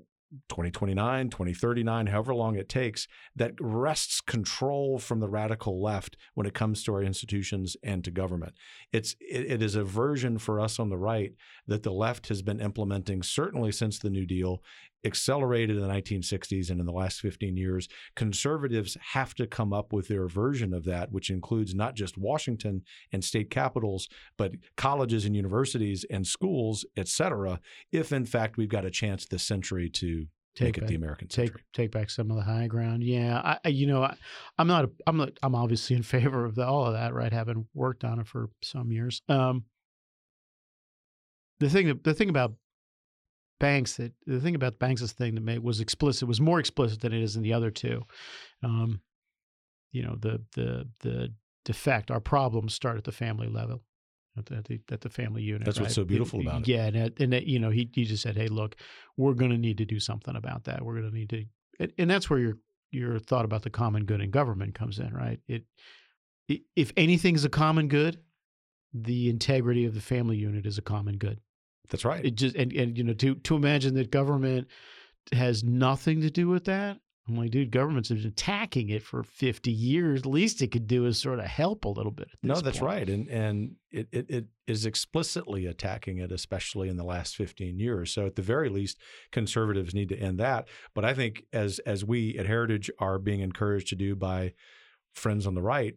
2029, 2039, however long it takes, that wrests control from the radical left when it comes to our institutions and to government. It's it, it is a version for us on the right that the left has been implementing certainly since the New Deal, accelerated in the 1960s and in the last 15 years. Conservatives have to come up with their version of that, which includes not just Washington and state capitals, but colleges and universities and schools, et cetera, if in fact we've got a chance this century to make it the American take century. take back some of the high ground. Yeah, I, I you know I, I'm not a, I'm not I'm obviously in favor of the, all of that, right? Having worked on it for some years. Um, the thing the thing about banks that the thing about Banks' thing that made was explicit was more explicit than it is in the other two. Um, you know the the the defect our problems start at the family level. At the, at the, family unit. That's what's right? so beautiful about it. Yeah, and, it- and it, you know, he he just said, "Hey, look, we're going to need to do something about that. We're going to need to," and, that's where your your thought about the common good in government comes in, right? It, if anything's a common good, the integrity of the family unit is a common good. That's right. It just and and you know to to imagine that government has nothing to do with that. I'm like, dude, government's been attacking it for 50 years. The least it could do is sort of help a little bit. No, that's point. right, and and it, it it is explicitly attacking it, especially in the last fifteen years. So at the very least, conservatives need to end that. But I think as as we at Heritage are being encouraged to do by friends on the right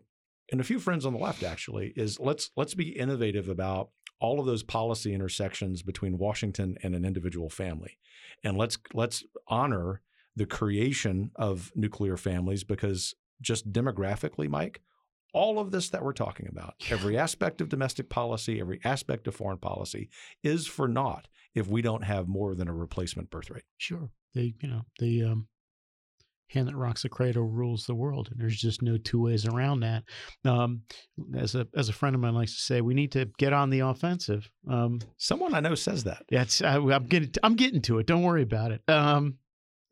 and a few friends on the left, actually, is let's let's be innovative about all of those policy intersections between Washington and an individual family, and let's let's honor the creation of nuclear families because just demographically, Mike, all of this that we're talking about, every aspect of domestic policy, every aspect of foreign policy is for naught if we don't have more than a replacement birth rate. Sure. They, you know, the um, hand that rocks the cradle rules the world, and there's just no two ways around that. Um, as a as a friend of mine likes to say, we need to get on the offensive. Um, Someone I know says that. That's I, I'm getting I'm getting to it. Don't worry about it. Um,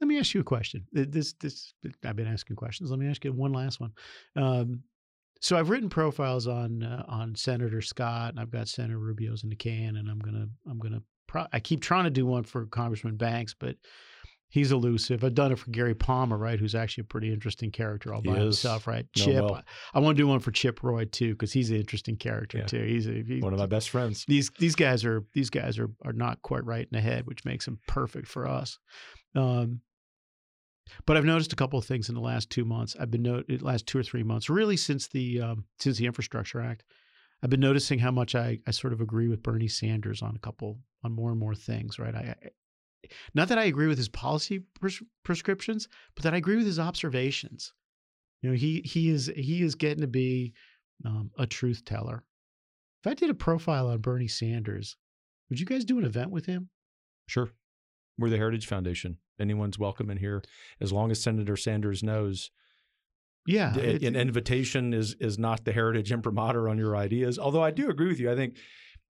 let me ask you a question. This this I've been asking questions. Let me ask you one last one. Um, so I've written profiles on uh, on Senator Scott, and I've got Senator Rubio's in the can, and I'm gonna I'm gonna pro- I keep trying to do one for Congressman Banks, but he's elusive. I've done it for Gary Palmer, right, who's actually a pretty interesting character all He by is. himself, right? Chip. well. I, I want to do one for Chip Roy too, because he's an interesting character Yeah. too. He's a, he, One of my best friends. these these guys are these guys are are not quite right in the head, which makes them perfect for us. Um, but I've noticed a couple of things in the last two months. I've been no last two or three months, really since the um, since the Infrastructure Act. I've been noticing how much I, I sort of agree with Bernie Sanders on a couple on more and more things. Right, I not that I agree with his policy pres- prescriptions, but that I agree with his observations. You know, he he is he is getting to be um, a truth teller. If I did a profile on Bernie Sanders, would you guys do an event with him? Sure. We're the Heritage Foundation. Anyone's welcome in here as long as Senator Sanders knows. Yeah, it- an invitation is is not the heritage imprimatur on your ideas. Although I do agree with you. I think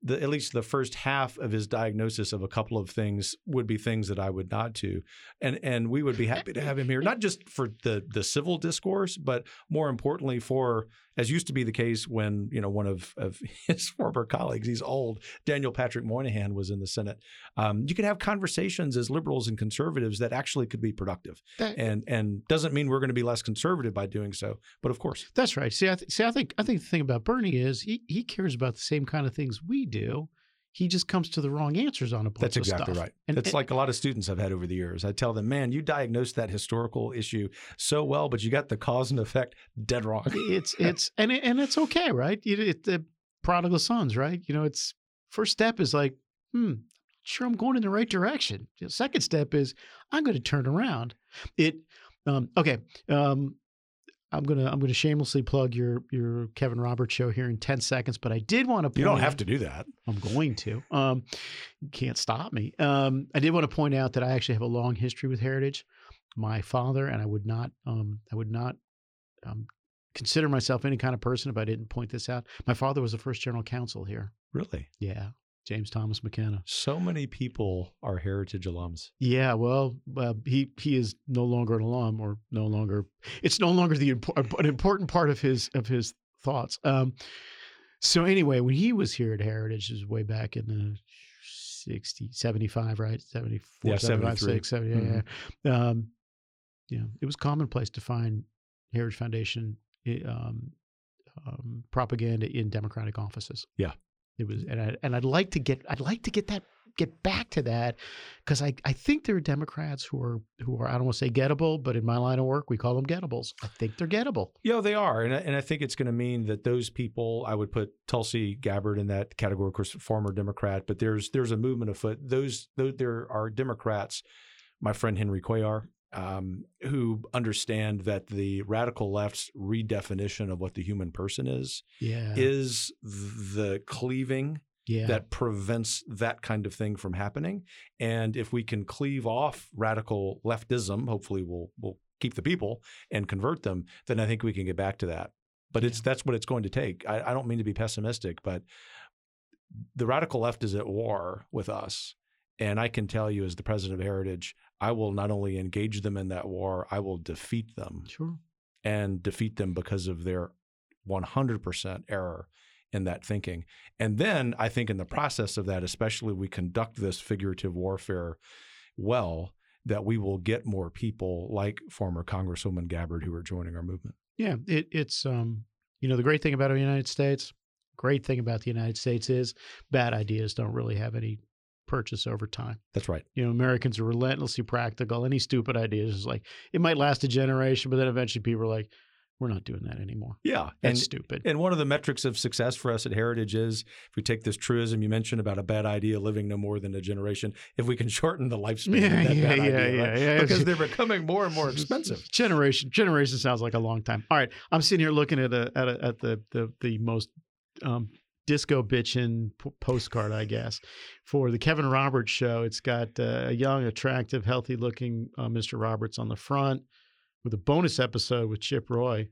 the, at least the first half of his diagnosis of a couple of things would be things that I would nod to, and and we would be happy to have him here, not just for the the civil discourse, but more importantly for as used to be the case when you know one of, of his former colleagues, he's old, Daniel Patrick Moynihan was in the Senate. Um, you could have conversations as liberals and conservatives that actually could be productive, That- and and doesn't mean we're going to be less conservative by doing so, but of course. That's right. See, I th- see, I think I think the thing about Bernie is he he cares about the same kind of things we do. He just comes to the wrong answers on a bunch That's of exactly stuff. right. And, and- like a lot of students I've had over the years. I tell them, man, you diagnosed that historical issue so well, but you got the cause and effect dead wrong. it's it's and it, and it's okay, right? You, it, the prodigal sons, right? You know, it's first step is like, hmm, sure I'm going in the right direction. The second step is I'm going to turn around. It um, okay. Um, I'm gonna I'm gonna shamelessly plug your your Kevin Roberts show here in ten seconds, but I did want to. You don't have to do that. I'm going to. Um, you can't stop me. Um, I did want to point out that I actually have a long history with Heritage. My father and I would not um, I would not um, consider myself any kind of person if I didn't point this out. My father was the first general counsel here. Really? Yeah, James Thomas McKenna. So many people are heritage alums. Yeah, well, uh, he he is no longer an alum, or no longer. It's no longer the impo- an important part of his of his thoughts. Um, so anyway, when he was here at Heritage, it was way back in the 60, 75, right? 74, Yeah, 75, 73. 6, 70, yeah, yeah. Um, yeah, it was commonplace to find Heritage Foundation um, um, propaganda in Democratic offices. Yeah. It was, and I and I'd like to get I'd like to get that get back to that because I, I think there are Democrats who are who are I don't want to say gettable, but in my line of work we call them gettables. I think they're gettable. Yeah, they are, and I, and I think it's going to mean that those people. I would put Tulsi Gabbard in that category, of course, former Democrat. But there's there's a movement afoot. Those, those there are Democrats. My friend Henry Cuellar, um, who understand that the radical left's redefinition of what the human person is Yeah. is the cleaving Yeah. that prevents that kind of thing from happening. And if we can cleave off radical leftism, hopefully we'll we'll keep the people and convert them, then I think we can get back to that. But it's that's what it's going to take. I, I don't mean to be pessimistic, but the radical left is at war with us. And I can tell you, as the president of Heritage, I will not only engage them in that war, I will defeat them. Sure. And defeat them because of their 100% error in that thinking. And then I think in the process of that, especially we conduct this figurative warfare well, that we will get more people like former Congresswoman Gabbard who are joining our movement. Yeah, it, it's um, you know, the great thing about the United States, great thing about the United States is bad ideas don't really have any purchase over time. That's right. You know, Americans are relentlessly practical. Any stupid ideas is like it might last a generation, but then eventually people are like, we're not doing that anymore. Yeah, That's and, stupid. And one of the metrics of success for us at Heritage is if we take this truism you mentioned about a bad idea living no more than a generation, if we can shorten the lifespan Yeah, of that yeah, bad yeah, idea, yeah, right? yeah. because they're becoming more and more expensive. Generation generation sounds like a long time. All right, I'm sitting here looking at a at, a, at the the the most um, disco bitchin p- postcard, I guess, for the Kevin Roberts show. It's got uh, a young, attractive, healthy looking uh, Mr. Roberts on the front with a bonus episode with Chip Roy.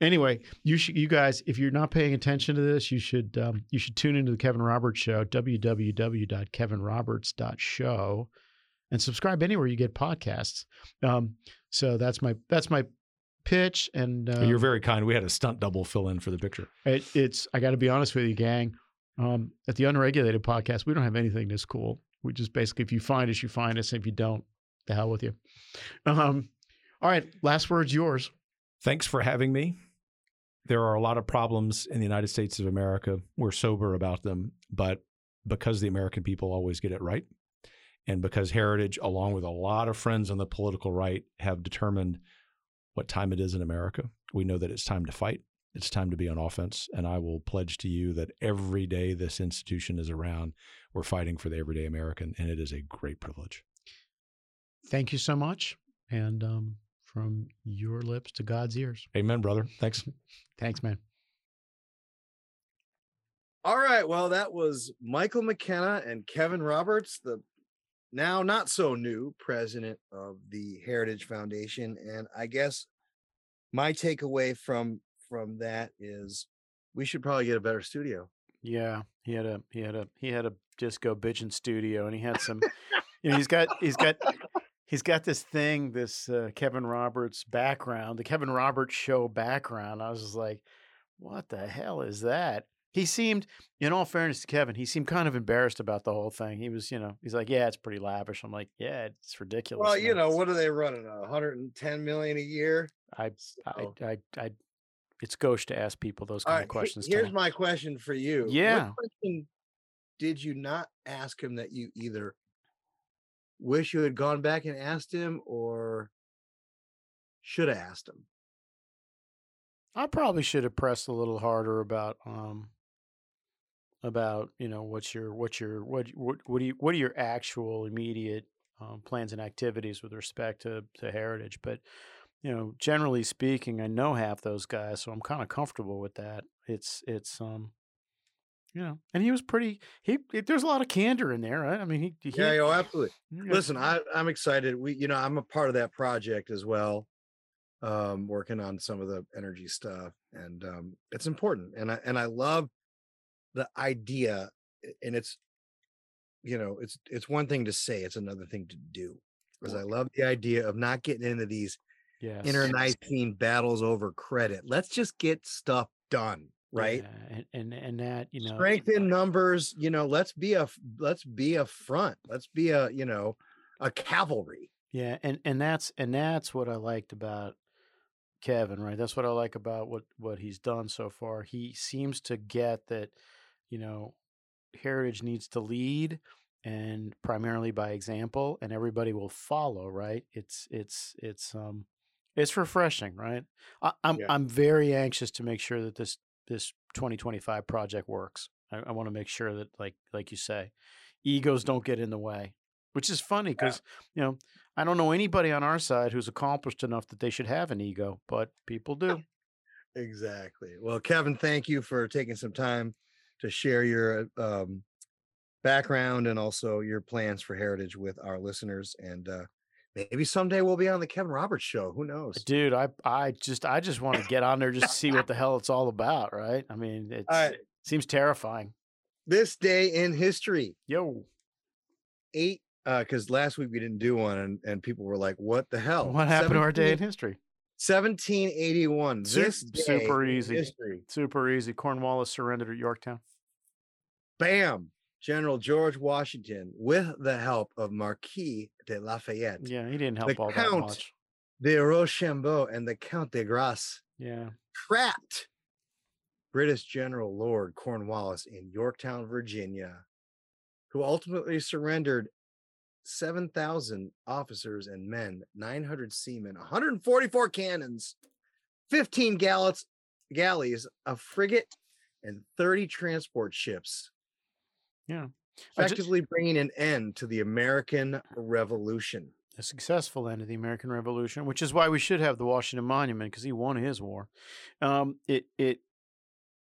Anyway, you should, you guys, if you're not paying attention to this, you should um, you should tune into the Kevin Roberts show, www.kevinroberts.show, and subscribe anywhere you get podcasts. Um, so that's my that's my pitch, and uh, You're very kind. We had a stunt double fill in for the picture. it, it's I got to be honest with you, gang. Um, at the Unregulated podcast, we don't have anything this cool. We just basically, if you find us, you find us. If you don't, the hell with you. Um, all right, last words yours. Thanks for having me. There are a lot of problems in the United States of America. We're sober about them, but because the American people always get it right, and because Heritage, along with a lot of friends on the political right, have determined what time it is in America, we know that it's time to fight. It's time to be on offense. And I will pledge to you that every day this institution is around, we're fighting for the everyday American, and it is a great privilege. Thank you so much, and um, from your lips to God's ears. Amen, brother. Thanks. Thanks, man. All right. Well, that was Michael McKenna and Kevin Roberts, the now not so new president of the Heritage Foundation. And I guess my takeaway from from that is we should probably get a better studio. Yeah, he had a he had a he had a disco bitchin' studio, and he had some. you know, he's got he's got he's got this thing, this uh, Kevin Roberts background, the Kevin Roberts show background. I was just like, what the hell is that? He seemed, in all fairness to Kevin, he seemed kind of embarrassed about the whole thing. He was, you know, he's like, yeah, it's pretty lavish. I'm like, yeah, it's ridiculous. Well, you know, what are they running? A 110 million a year? I, I, I, I, it's gauche to ask people those kind right, of questions. Here's my question for you. Yeah. What question did you not ask him that you either wish you had gone back and asked him or should have asked him? I probably should have pressed a little harder about um about you know what's your what's your what what what do you what are your actual immediate um, plans and activities with respect to to heritage, but you know generally speaking, I know half those guys, so I'm kind of comfortable with that. It's it's um you know, and he was pretty. He there's a lot of candor in there, right? I mean, he, he yeah, oh, absolutely. Yeah. Listen, I, I'm excited. We, you know, I'm a part of that project as well, um, working on some of the energy stuff, and um, it's important. And I and I love the idea, and it's, you know, it's it's one thing to say, it's another thing to do. Because I love the idea of not getting into these Yes. internecine battles over credit. Let's just get stuff done, right? Yeah, and, and and that you know strength in numbers you know let's be a let's be a front let's be a you know a cavalry Yeah, and and that's and that's what I liked about Kevin, right? That's what I like about what what he's done so far. He seems to get that, you know, heritage needs to lead and primarily by example and everybody will follow, right? It's it's it's um it's refreshing, right? I, I'm Yeah. I'm very anxious to make sure that this this 2025 project works. I, I want to make sure that like like you say, egos don't get in the way. Which is funny because you know I don't know anybody on our side who's accomplished enough that they should have an ego, but people do. exactly well kevin thank you for taking some time to share your um, background and also your plans for heritage with our listeners and uh, maybe someday we'll be on the kevin roberts show who knows Dude, I I just I just want to get on there just to see what the hell it's all about, right? I mean, it seems terrifying. this day in history Yo, eight uh because last week we didn't do one and, and people were like what the hell what happened to our day in history? 1781 Su- this super easy. history Super easy. Cornwallis surrendered at Yorktown. bam general george washington with the help of marquis de lafayette Yeah, he didn't help the all that count much. de rochambeau and the count de grasse Yeah. trapped british general lord cornwallis in yorktown virginia who ultimately surrendered 7,000 officers and men, 900 seamen, 144 cannons, 15 galleys, galleys, a frigate, and 30 transport ships, Yeah. Effectively bringing an end to the American Revolution. a successful end of the American Revolution, which is why we should have the Washington Monument because he won his war. Um, it it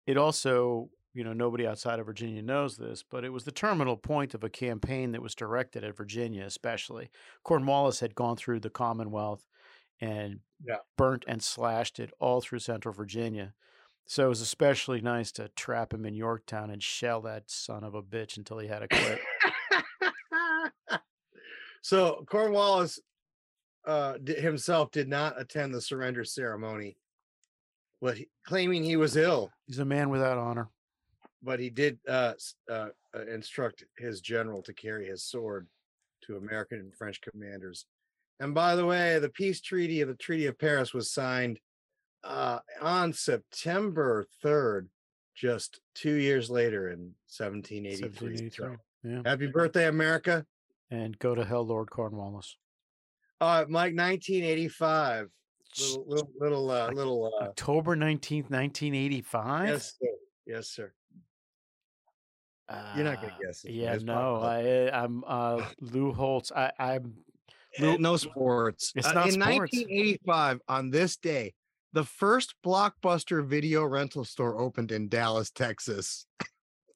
it also, you know, nobody outside of Virginia knows this, but it was the terminal point of a campaign that was directed at Virginia, especially. Cornwallis had gone through the Commonwealth and Yeah. burnt and slashed it all through Central Virginia. So it was especially nice to trap him in Yorktown and shell that son of a bitch until he had to quit. So Cornwallis uh, himself did not attend the surrender ceremony, but he, claiming he was ill. He's a man without honor. But he did uh, uh, uh, instruct his general to carry his sword to American and French commanders. And by the way, the peace treaty of the Treaty of Paris was signed uh, on September 3rd, just two years later in 1783. 1783. So, Yeah. happy birthday, America. And go to hell, Lord Cornwallis. Uh, Mike, 1985. Little, little, little, uh, little. Uh, October 19th, 1985? yes, sir. Yes, sir. You're not gonna Uh, guess. it. Yeah, It's no, I, I'm uh, Lou Holtz. I, I'm Eh, no sports. It's Uh, not in sports. 1985, on this day, the first blockbuster video rental store opened in Dallas, Texas.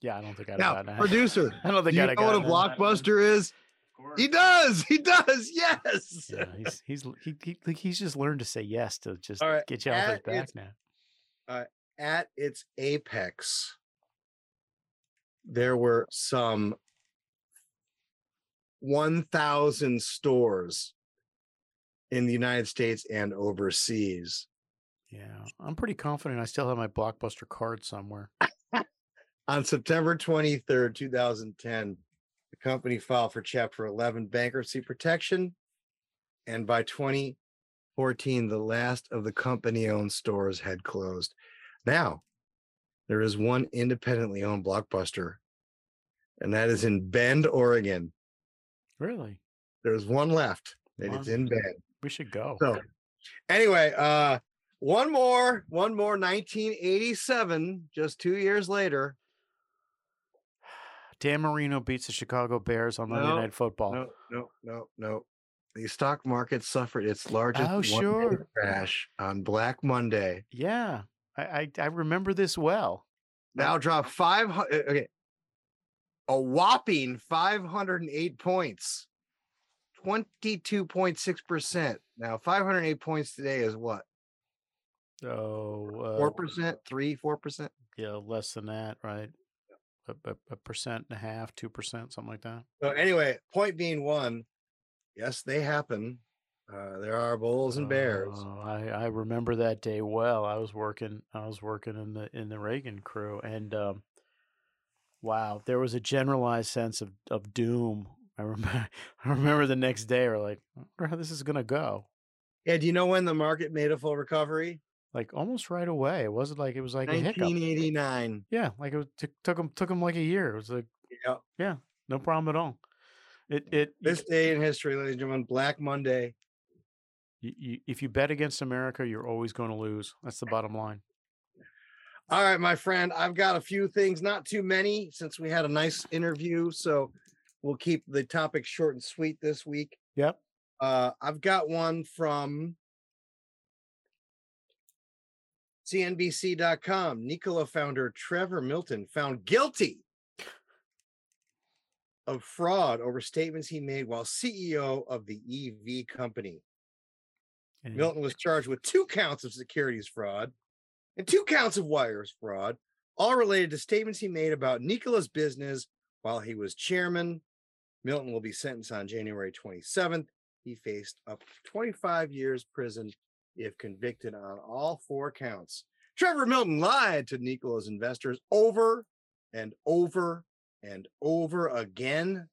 Yeah, I don't think I'd Now, that. producer, I don't think do you I'd know what a blockbuster is? He does. He does. Yes. Yeah, he's he's he, he he's just learned to say yes to just All right, get you off his at back its- now. Uh, at its apex, there were some 1,000 stores in the United States and overseas. Yeah, I'm pretty confident I still have my blockbuster card somewhere. On September 23rd, 2010, the company filed for Chapter 11 bankruptcy protection. And by 2014, the last of the company owned stores had closed. Now, there is one independently owned blockbuster, and that is in Bend, Oregon. Really? There's one left, and it's in Bend. We should go. So, anyway, uh, one more, one more 1987, just two years later. Dan Marino beats the Chicago Bears on Monday No, Night Football. No, no, no, no. The stock market suffered its largest Oh, sure. crash on Black Monday. Yeah, I, I I remember this well. Now drop five hundred. Okay, a whopping five hundred and eight points, twenty-two point six percent. Now five hundred eight points today is what? Oh, Four uh, percent, three, four percent. yeah, less than that, right? A, a, a percent and a half, two percent, something like that. So anyway, point being one, yes, they happen. Uh, there are bulls and bears. Oh, I, I remember that day well. I was working I was working in the in the Reagan crew and um, wow, there was a generalized sense of, of doom. I remember I remember the next day we're like, I wonder how this is gonna go. Yeah, do you know when the market made a full recovery? Like almost right away. It wasn't like it was like a 1989. Yeah, like it was, took took them took them like a year. It was like Yeah. yeah, no problem at all. It it This day in history, ladies and gentlemen, Black Monday. You, you, if you bet against America, you're always going to lose. That's the bottom line. All right, my friend, I've got a few things, not too many, since we had a nice interview. So we'll keep the topic short and sweet this week. Yep. Uh, I've got one from CNBC.com. Nikola founder Trevor Milton found guilty of fraud over statements he made while CEO of the EV company. Milton was charged with two counts of securities fraud and two counts of wires fraud, all related to statements he made about Nikola's business while he was chairman. Milton will be sentenced on January 27th. He faced up to 25 years prison if convicted on all four counts. Trevor Milton lied to Nikola's investors over and over and over again.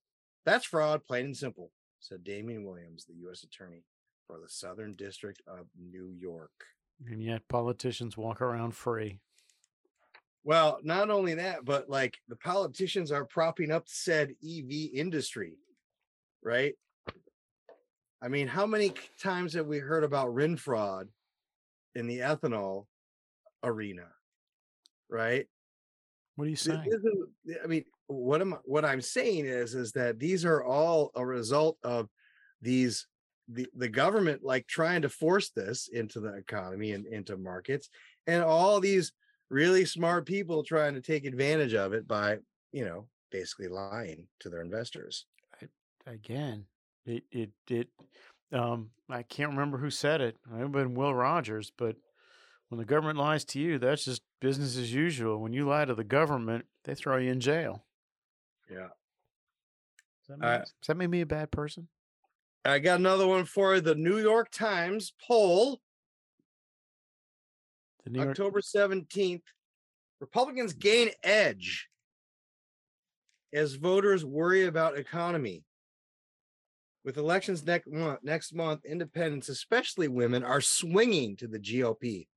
That's fraud, plain and simple, said Damian Williams, the U.S. attorney for the Southern District of New York. And yet politicians walk around free. Well, not only that, but like the politicians are propping up said EV industry, right? I mean, how many times have we heard about RIN fraud in the ethanol arena, right? What are you saying? I mean, what am what I'm saying is is that these are all a result of these the, the government like trying to force this into the economy and into markets and all these really smart people trying to take advantage of it by you know basically lying to their investors Again, it it it. Um, I can't remember who said it. I have been Will Rogers, but when the government lies to you, that's just business as usual. When you lie to the government, they throw you in jail. yeah Does that, Uh, does that make me a bad person? I got another one for the new york times poll The New York- October 17th, Republicans gain edge as voters worry about economy. With elections next month, next month, independents, especially women, are swinging to the GOP,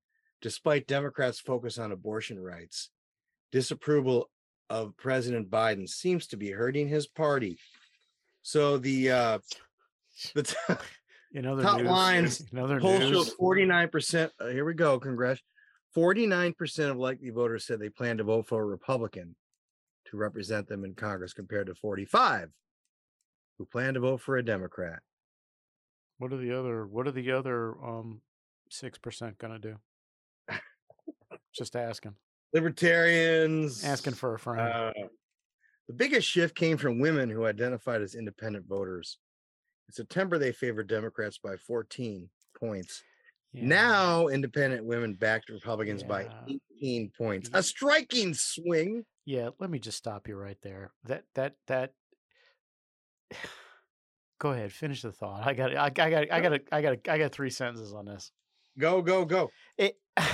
despite Democrats' focus on abortion rights. Disapproval of President Biden seems to be hurting his party. So the uh, the t- In other top news- lines in other poll showed 49%. Uh, here we go, Congress. 49% of likely voters said they plan to vote for a Republican to represent them in Congress compared to 45 who plan to vote for a Democrat. What are the other? What are the other um six percent gonna do? Just asking. Libertarians Asking for a friend. Uh, the biggest shift came from women who identified as independent voters. September, they favored Democrats by 14 points. Now, independent women backed Republicans by 18 points. A striking swing. Yeah, let me just stop you right there. That that that. Go ahead, finish the thought. I got, I, got, I got, I got, I got, I got three sentences on this. Go, go, go. It.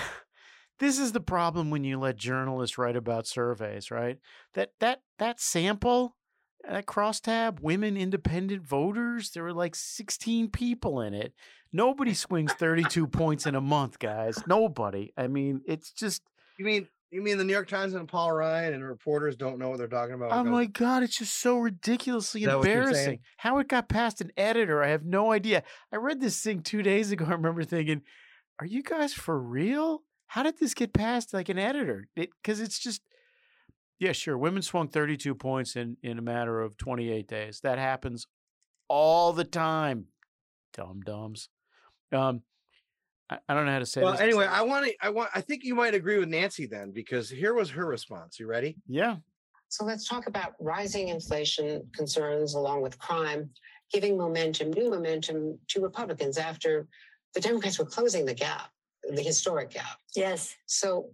This is the problem when you let journalists write about surveys, right? That that that sample, that crosstab, women independent voters, there were like 16 people in it. Nobody swings 32 points in a month, guys. Nobody. I mean, it's just You mean you mean the New York Times and Paul Ryan and reporters don't know what they're talking about? Oh my god, it's just so ridiculously Is that what you're embarrassing. How it got past an editor, I have no idea. I read this thing two days ago. I remember thinking, "Are you guys for real? How did this get past like an editor?" Because it's just Yeah, sure. Women swung 32 points in in a matter of 28 days. That happens all the time. Dum dums. Um, I, I don't know how to say Well, this. anyway, I want to. I want. I think you might agree with Nancy then, because here was her response. You ready? Yeah. So let's talk about rising inflation concerns along with crime, giving momentum, new momentum to Republicans after the Democrats were closing the gap, the historic gap. Yes. So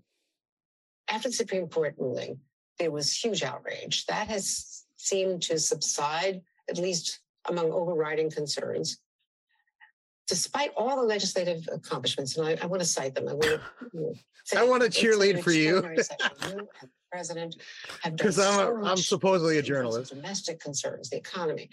after the Supreme Court ruling, there was huge outrage. That has seemed to subside, at least among overriding concerns. Despite all the legislative accomplishments, and I, I want to cite them. I want to, you know, say I want to cheerlead for you. You president have done 'Cause I'm so I'm supposedly a journalist. Domestic concerns, the economy.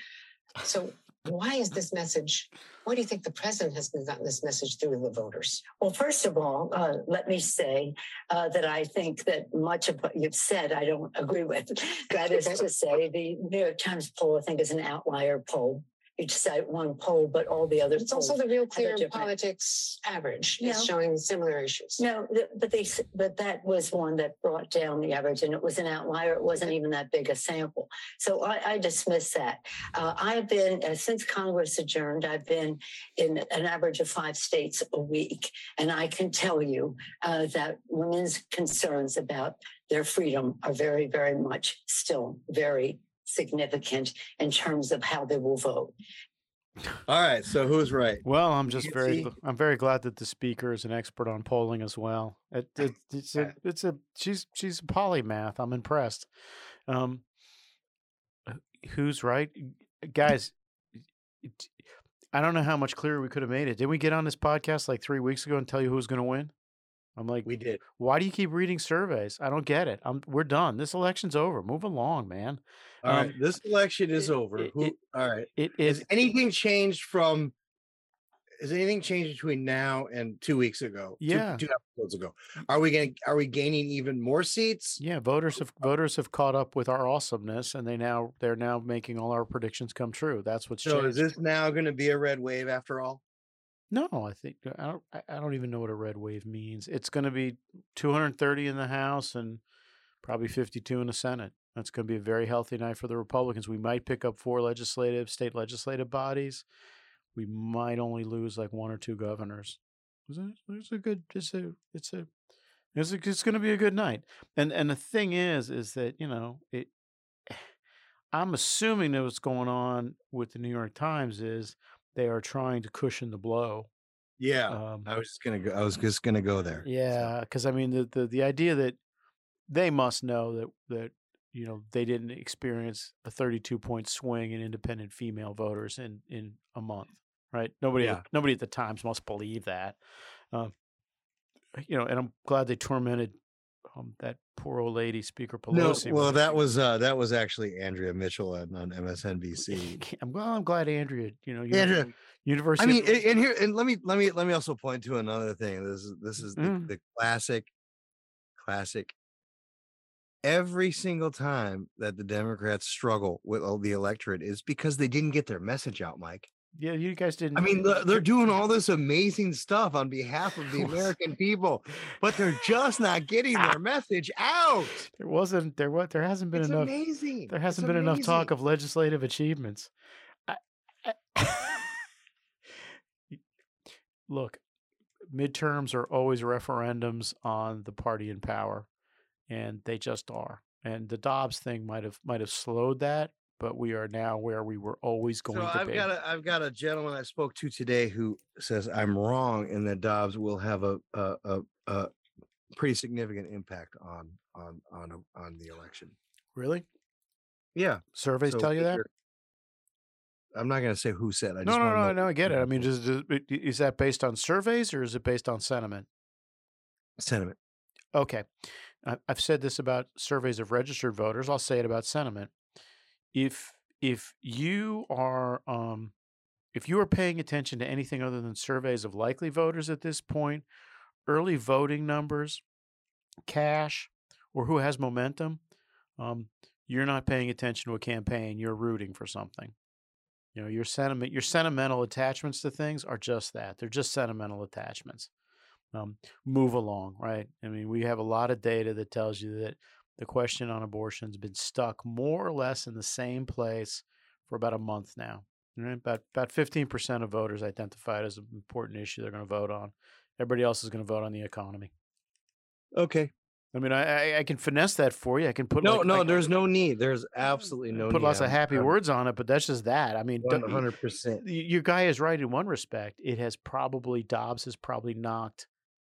So why is this message? Why do you think the president has gotten this message through the voters? Well, first of all, uh, let me say uh, that I think that much of what you've said I don't agree with. That is to say, the New York Times poll I think is an outlier poll. You cite one poll, but all the other It's also the real clear politics average No. is showing similar issues. No, th- but they but that was one that brought down the average, and it was an outlier. It wasn't even that big a sample. So I, I dismiss that. Uh, I have been uh, since Congress adjourned. I've been in an average of five states a week, and I can tell you uh, that women's concerns about their freedom are very, very much still very significant in terms of how they will vote. All right. So who's right? Well, I'm just very I'm very glad that the speaker is an expert on polling as well. It, it, it's a it's a she's she's a polymath. I'm impressed. Um, who's right, guys? I don't know how much clearer we could have made it. Did we get on this podcast like three weeks ago and tell you who was going to win? I'm like, we did. Why do you keep reading surveys? I don't get it. I'm we're done. This election's over. Move along, man. All right. Um, This election is over. it- Who? it- all right. It Has is anything changed from? Has anything changed between now and two weeks ago? Yeah. two, episodes ago. Are we going? Are we gaining even more seats? Yeah, voters have voters have caught up with our awesomeness, and they now they're now making all our predictions come true. That's what's So changed. is this now going to be a red wave after all? No, I think I don't. I- I don't even know what a red wave means. It's going to be 230 in the House and probably 52 in the Senate. That's going to be a very healthy night for the Republicans. We might pick up four legislative, state legislative bodies. We might only lose like one or two governors. It's a, good. It's a. It's a. It's, a, it's going to be a good night. And and the thing is, is that you know it. I'm assuming that what's going on with the New York Times is they are trying to cushion the blow. Yeah. Um, I was just gonna go. I was just gonna go there. Yeah, because I mean the, the the idea that they must know that that you know they didn't experience a 32 point swing in independent female voters in in a month, right? Nobody Yeah. nobody at the Times must believe that. Um, you know, and I'm glad they tormented um, that poor old lady, Speaker pelosi No, well, that was uh, that was actually Andrea Mitchell on, on MSNBC. I'm well. I'm glad Andrea. You know, Andrea, University. I mean, and and here, and let me let me let me also point to another thing. This is this is the, Mm. the classic, classic. Every single time that the Democrats struggle with all the electorate is because they didn't get their message out, Mike. yeah, you guys didn't. I mean, they're- doing all this amazing stuff on behalf of the American people, but they're just not getting ah. their message out. There wasn't there what there hasn't been It's enough amazing. there hasn't been enough talk of legislative achievements. I, I- Look, midterms are always referendums on the party in power, and they just are. And the Dobbs thing might have might have slowed that, but we are now where we were always going So to I've be. got a I've got a gentleman I spoke to today who says I'm wrong and that Dobbs will have a a, a, a pretty significant impact on on on a- on the election. really? Yeah, Surveys So tell you that? I'm not going to say who said. I No, just no, no, know no. I get it. I mean, does, is that based on surveys or is it based on sentiment? sentiment. Okay. I've said this about surveys of registered voters. I'll say it about sentiment. If if you are um, if you are paying attention to anything other than surveys of likely voters at this point, early voting numbers, cash, or who has momentum, um, you're not paying attention to a campaign. You're rooting for something. You know, your sentiment, your sentimental attachments to things are just that. They're just sentimental attachments um, move along, right? I mean, we have a lot of data that tells you that the question on abortion has been stuck more or less in the same place for about a month now. Right? About about fifteen percent of voters identified as an important issue they're going to vote on. Everybody else is going to vote on the economy. Okay. I mean, I I- I can finesse that for you. I can put No, like, no, like- there's no need. There's absolutely no put lots of happy words on it, but that's just that. I mean, 100%. Your guy is right in one respect. It has probably Dobbs has probably knocked,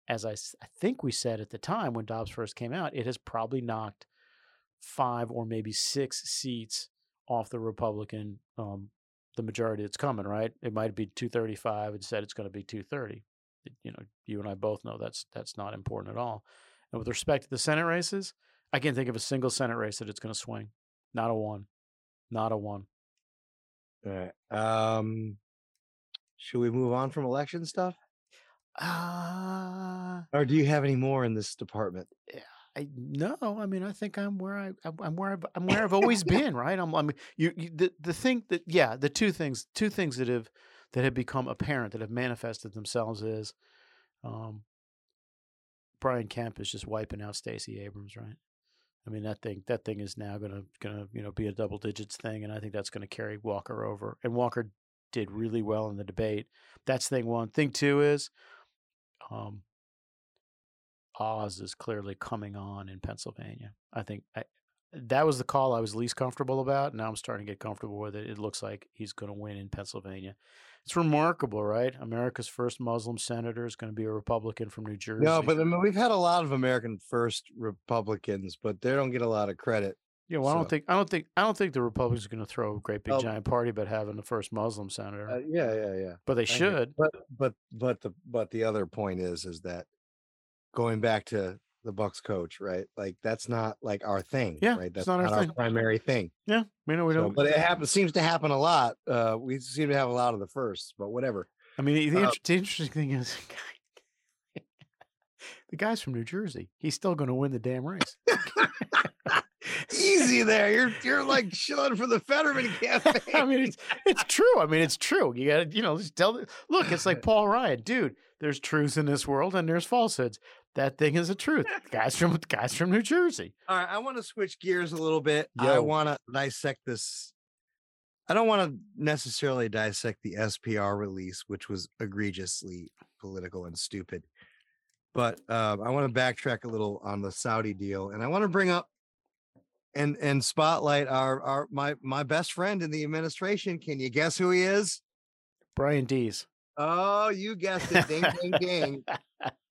as I, I think we said at the time when Dobbs first came out, it has probably knocked five or maybe six seats off the Republican, um, the majority that's coming. Right? It might be two thirty five. and said it's going to be two thirty. You know, you and I both know that's that's not important at all. And with respect to the Senate races, I can't think of a single Senate race that it's going to swing. Not a one. Not a one. All right. Um, should we move on from election stuff? Uh, or do you have any more in this department? I no, I mean I think I'm where I I'm- where I've, I'm where I've always been, right? I'm I'm you, you the the thing that yeah, the two things two things that have that have become apparent that have manifested themselves is um Brian Kemp is just wiping out Stacey Abrams, right? I mean that thing that thing is now gonna gonna you know be a double digits thing, and I think that's gonna carry Walker over. And Walker did really well in the debate. That's thing one. Thing two is um Oz is clearly coming on in Pennsylvania. I think I, that was the call I was least comfortable about. Now I'm starting to get comfortable with it. It looks like he's going to win in Pennsylvania. It's remarkable, right? America's first Muslim senator is going to be a Republican from New Jersey. No, but I mean, we've had a lot of American First Republicans, but they don't get a lot of credit. Yeah, well, I don't think I don't think I don't think the Republicans are going to throw a great big Oh. giant party about having the first Muslim senator. Uh, yeah, yeah, yeah. But they I should. But but but the but the other point is is that going back to the Bucks coach, right? Like that's not like our thing. Yeah, right. That's not our thing. primary thing. yeah, we know we So, don't. but it happens seems to happen a lot. Uh, we seem to have a lot of the firsts, but whatever. I mean, the, the Uh, inter- the interesting thing is, the guy's from New Jersey. He's still going to win the damn race. Easy there. You're you're like shilling for the Fetterman campaign. I mean, it's it's true. I mean, it's true. You got to, you know, just tell. Look, it's like Paul Ryan, dude. There's truths in this world, and there's falsehoods. That thing is a truth. Guys from guys from New Jersey. All right, I want to switch gears a little bit. I want to dissect this. I don't want to necessarily dissect the SPR release, which was egregiously political and stupid. But um, I want to backtrack a little on the Saudi deal, and I want to bring up and and spotlight our our my my best friend in the administration. Can you guess who he is? Brian Deese. Oh, you guessed it. Ding, ding, ding.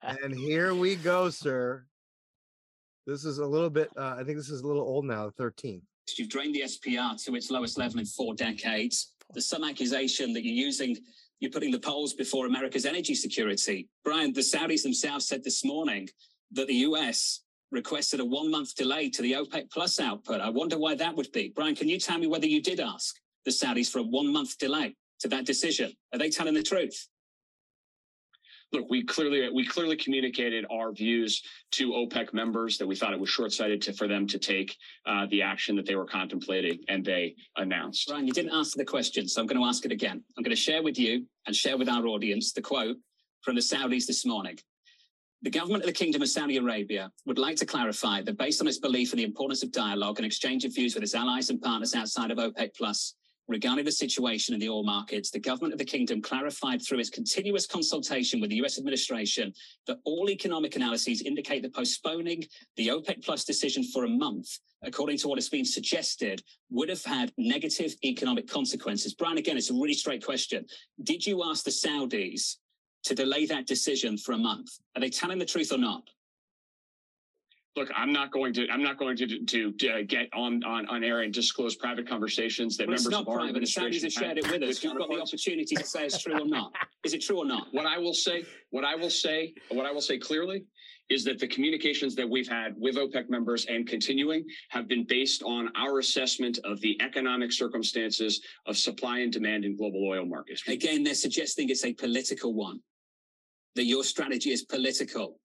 And here we go, sir. This is a little bit, uh, I think this is a little old now, the 13th. You've drained the SPR to its lowest level in four decades. There's some accusation that you're using, you're putting the polls before America's energy security. Brian, the Saudis themselves said this morning that the US requested a one month delay to the OPEC plus output. I wonder why that would be. Brian, can you tell me whether you did ask the Saudis for a one month delay to that decision? Are they telling the truth? Look, we clearly we clearly communicated our views to OPEC members that we thought it was short sighted to, for them to take uh, the action that they were contemplating, and they announced. Brian, you didn't answer the question, so I'm going to ask it again. I'm going to share with you and share with our audience the quote from the Saudis this morning. The government of the Kingdom of Saudi Arabia would like to clarify that based on its belief in the importance of dialogue and exchange of views with its allies and partners outside of OPEC Plus, regarding the situation in the oil markets, the government of the kingdom clarified through its continuous consultation with the US administration that all economic analyses indicate that postponing the OPEC Plus decision for a month, according to what has been suggested, would have had negative economic consequences. Brian, again, it's a really straight question. Did you ask the Saudis to delay that decision for a month? Are they telling the truth or not? Look, I'm not going to I'm not going to to, to uh, get on, on on air and disclose private conversations that Well, members of our private. Administration have shared it with us. You've got the opportunity to say it's true or not. Is it true or not? What I will say, what I will say, what I will say clearly is that the communications that we've had with OPEC members and continuing have been based on our assessment of the economic circumstances of supply and demand in global oil markets. Again, they're suggesting it's a political one. That your strategy is political.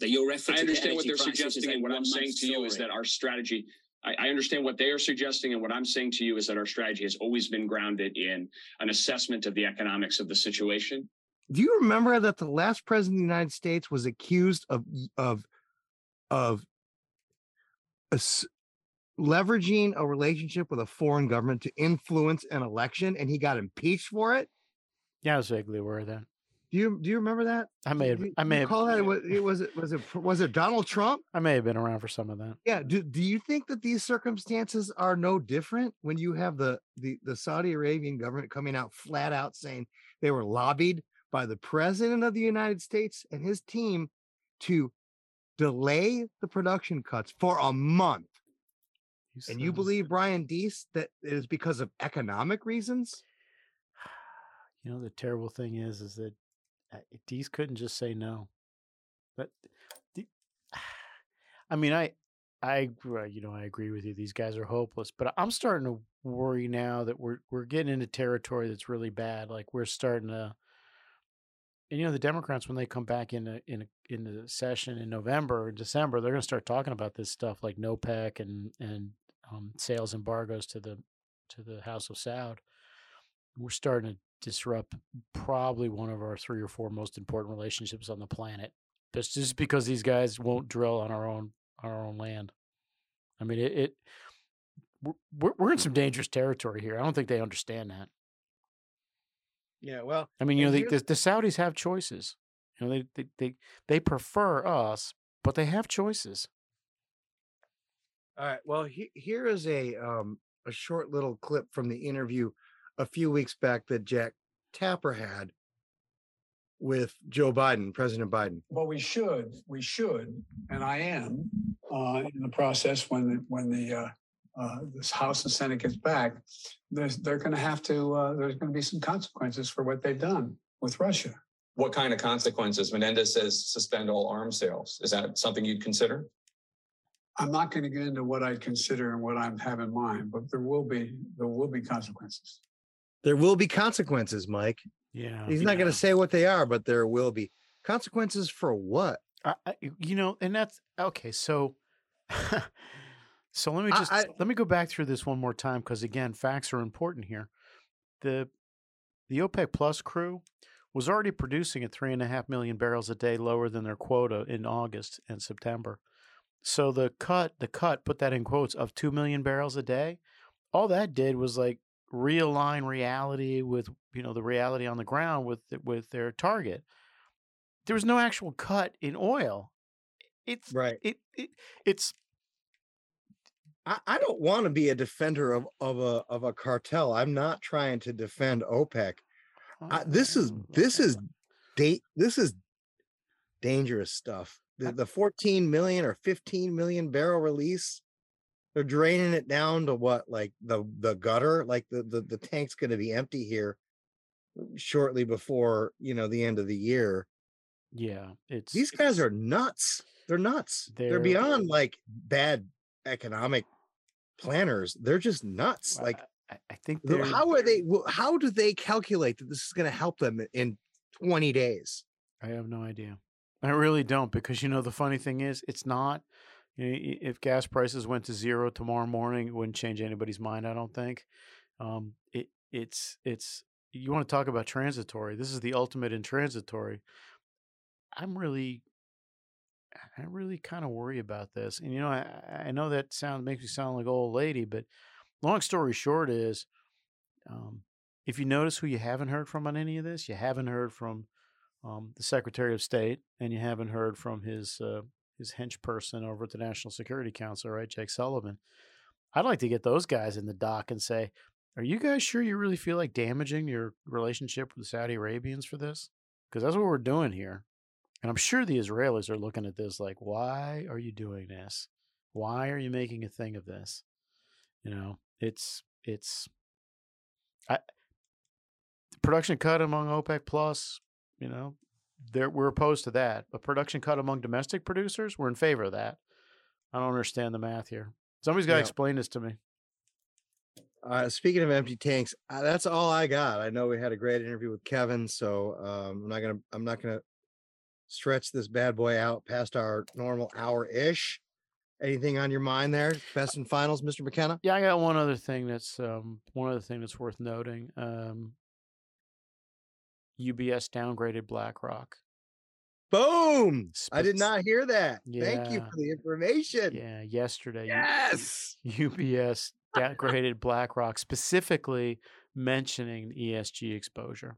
That your effort I understand what they're suggesting, and what I'm saying one-month to you is that our strategy. I, I understand what they are suggesting, and what I'm saying to you is that our strategy has always been grounded in an assessment of the economics of the situation. Do you remember that the last president of the United States was accused of of of s- leveraging a relationship with a foreign government to influence an election, and he got impeached for it. Yeah, I was vaguely aware of that. Do you do you remember that? I may have. Do you- I may you have. call that. Was it was it was it was it Donald Trump? I may have been around for some of that. Yeah. Do do you think that these circumstances are no different when you have the the the Saudi Arabian government coming out flat out saying they were lobbied by the president of the United States and his team to delay the production cuts for a month? And you believe Brian Deese that it is because of economic reasons? You know, the terrible thing is, is that Deese couldn't just say no. But, the, I mean, I, I, you know, I agree with you. These guys are hopeless, but I'm starting to worry now that we're we're getting into territory that's really bad. Like we're starting to, and you know, the Democrats when they come back into in in the session in November or December, they're going to start talking about this stuff like NOPEC and and um, sales embargoes to the to the House of Saud. We're starting to disrupt probably one of our three or four most important relationships on the planet. Just just because these guys won't drill on our own on our own land. I mean, it. it we're, we're in some dangerous territory here. I don't think they understand that. Yeah, well, I mean, you know, the, the, the Saudis have choices. You know, they, they they they prefer us, but they have choices. All right. Well, he, here is a um a short little clip from the interview a few weeks back that Jack Tapper had with Joe Biden, President Biden. Well, we should, we should, and I am uh, in the process when the, when the uh, uh, this House and Senate gets back. There's, they're going to have to. Uh, there's going to be some consequences for what they've done with Russia. What kind of consequences? Menendez says suspend all arms sales. Is that something you'd consider? I'm not going to get into what I consider and what I have in mind, but there will be there will be consequences. There will be consequences, Mike. Yeah. He's not going to say what they are, but there will be consequences for what? I, I, you know, and that's okay. So, so let me I- just let me go back through this one more time because again, facts are important here. the The OPEC Plus crew was already producing at three and a half million barrels a day, lower than their quota in August and September. So the cut, the cut, put that in quotes of two million barrels a day. All that did was like realign reality with you know the reality on the ground with with their target there was no actual cut in oil. It's right. It, it it's I, I don't want to be a defender of of a of a cartel. I'm not trying to defend OPEC. I, this is this is date this is dangerous stuff. The, the 14 million or 15 million barrel release, they're draining it down to what like the the gutter, like the the, the tank's going to be empty here uh, shortly before you know the end of the year. yeah, it's These guys are nuts. They're nuts. They're, They're- beyond like bad economic planners. They're just nuts. Like I, I think they're how are they? How do they calculate that this is going to help them in 20 days? I have no idea. I really don't because you know the funny thing is it's not. You know, if gas prices went to zero tomorrow morning, it wouldn't change anybody's mind. I don't think. Um, it it's it's you want to talk about transitory. This is the ultimate in transitory. I'm really, I really kind of worry about this. And you know, I I know that sound makes me sound like old lady, but long story short is, um, if you notice who you haven't heard from on any of this, you haven't heard from um, the Secretary of State, and you haven't heard from his uh, his hench person over at the National Security Council, right, Jake Sullivan. I'd like to get those guys in the dock and say, "Are you guys sure you really feel like damaging your relationship with the Saudi Arabians for this? Because that's what we're doing here." And I'm sure the Israelis are looking at this like, "Why are you doing this? Why are you making a thing of this?" You know, it's it's I production cut among OPEC plus, you know, there we're opposed to that. A production cut among domestic producers, we're in favor of that. I don't understand the math here. Somebody's got to Yeah. explain this to me. Uh, speaking of empty tanks, uh, that's all I got. I know we had a great interview with Kevin, so um, I'm not gonna I'm not gonna stretch this bad boy out past our normal hour ish. Anything on your mind there? Best and finals, Mr. McKenna. Yeah, I got one other thing that's um, one other thing that's worth noting. Um, UBS downgraded BlackRock. Boom! I did not hear that. Thank you for the information. Yeah, yesterday. Yes. UBS downgraded BlackRock specifically mentioning ESG exposure.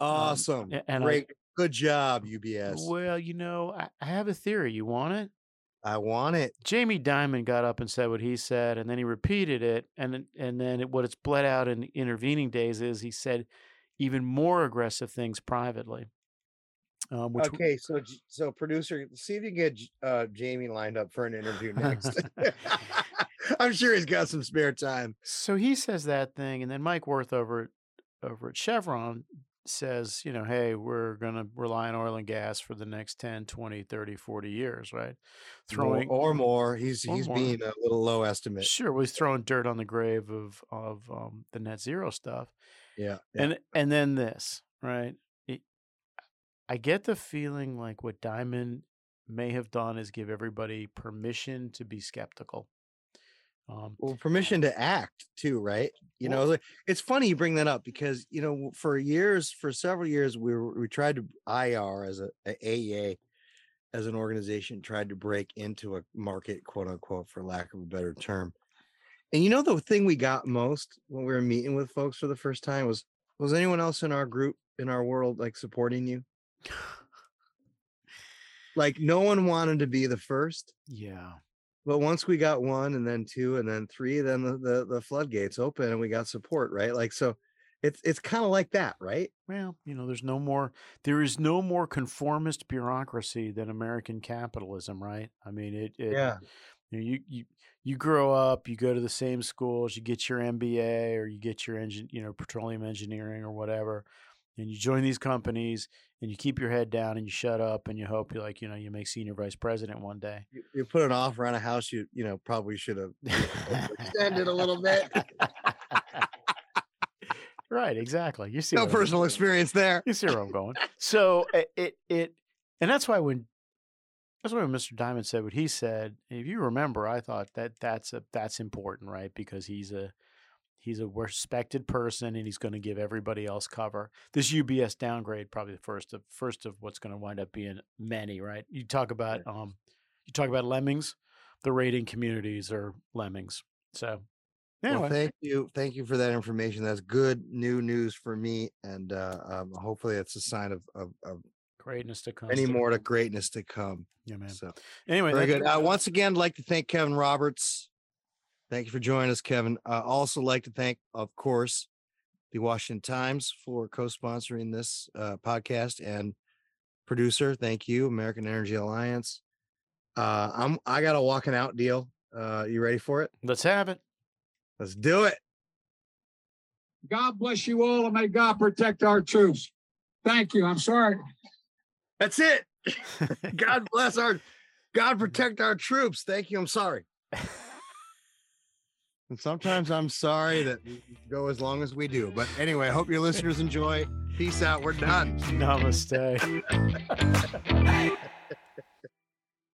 Um, Awesome. a- and I- Great. Good job, UBS. Well, you know, I, I have a theory. You want it? I want it. Jamie Dimon got up and said what he said, and then he repeated it, and then- and then it, what it's bled out in intervening days is he said even more aggressive things privately. Um, which okay, so so producer, see if you get uh, Jamie lined up for an interview next. I'm sure he's got some spare time. So he says that thing, and then Mike Wirth over at over at Chevron says, you know, hey, we're going to rely on oil and gas for the next 10, 20, 30, 40 years, right? More- or more. He's or he's more. being a little low estimate. Sure, well, he's throwing dirt on the grave of of um, the net zero stuff. Yeah, yeah. And and then this, right? It, I get the feeling like what Dimon may have done is give everybody permission to be skeptical. Um, Well, permission to act too, right? You know, Well- like, it's funny you bring that up because you know for years, for several years, we were, we tried to IR as a, a AEA as an organization tried to break into a market, quote unquote, for lack of a better term. And you know the thing we got most when we were meeting with folks for the first time was was anyone else in our group in our world like supporting you? like no one wanted to be the first. yeah. But once we got one and then two and then three, then the, the, the floodgates open and we got support, right? Like so it's it's kind of like that, right? Well, you know, there's no more there is no more conformist bureaucracy than American capitalism, right? I mean, it, it Yeah. you, know, you you you grow up, you go to the same schools, you get your MBA or you get your engine, you know, petroleum engineering or whatever, and you join these companies and you keep your head down and you shut up and you hope you like, you know, you make senior vice president one day. You, you put an offer on a house you you know probably should have extended a little bit. Right, exactly. You see No personal experience there. You see where I'm going. So it, it it and that's why when that's what Mr. Dimon said what he said, if you remember, I thought that that's a that's important, right? Because he's a he's a respected person and he's going to give everybody else cover. This UBS downgrade probably the first of first of what's going to wind up being many, right? You talk about um you talk about lemmings, the rating communities are lemmings. So anyway, Well, thank you, thank you for that information. That's good new news for me, and uh, um, hopefully it's a sign of, of, of greatness to come. any more to greatness to come. Yeah, man. So Anyway, very that- good. Uh, once again, I'd like to thank Kevin Roberts. Thank you for joining us, Kevin. Uh, also like to thank, of course, the Washington Times for co-sponsoring this uh, podcast and producer. Thank you, American Energy Alliance. Uh, I'm I got a walking out deal. Uh, you ready for it? Let's have it. Let's do it. God bless you all and may God protect our troops. Thank you. I'm sorry. That's it. God bless our God protect our troops. Thank you. I'm sorry. And sometimes I'm sorry that we go as long as we do. But anyway, I hope your listeners enjoy. Peace out. We're done. Namaste.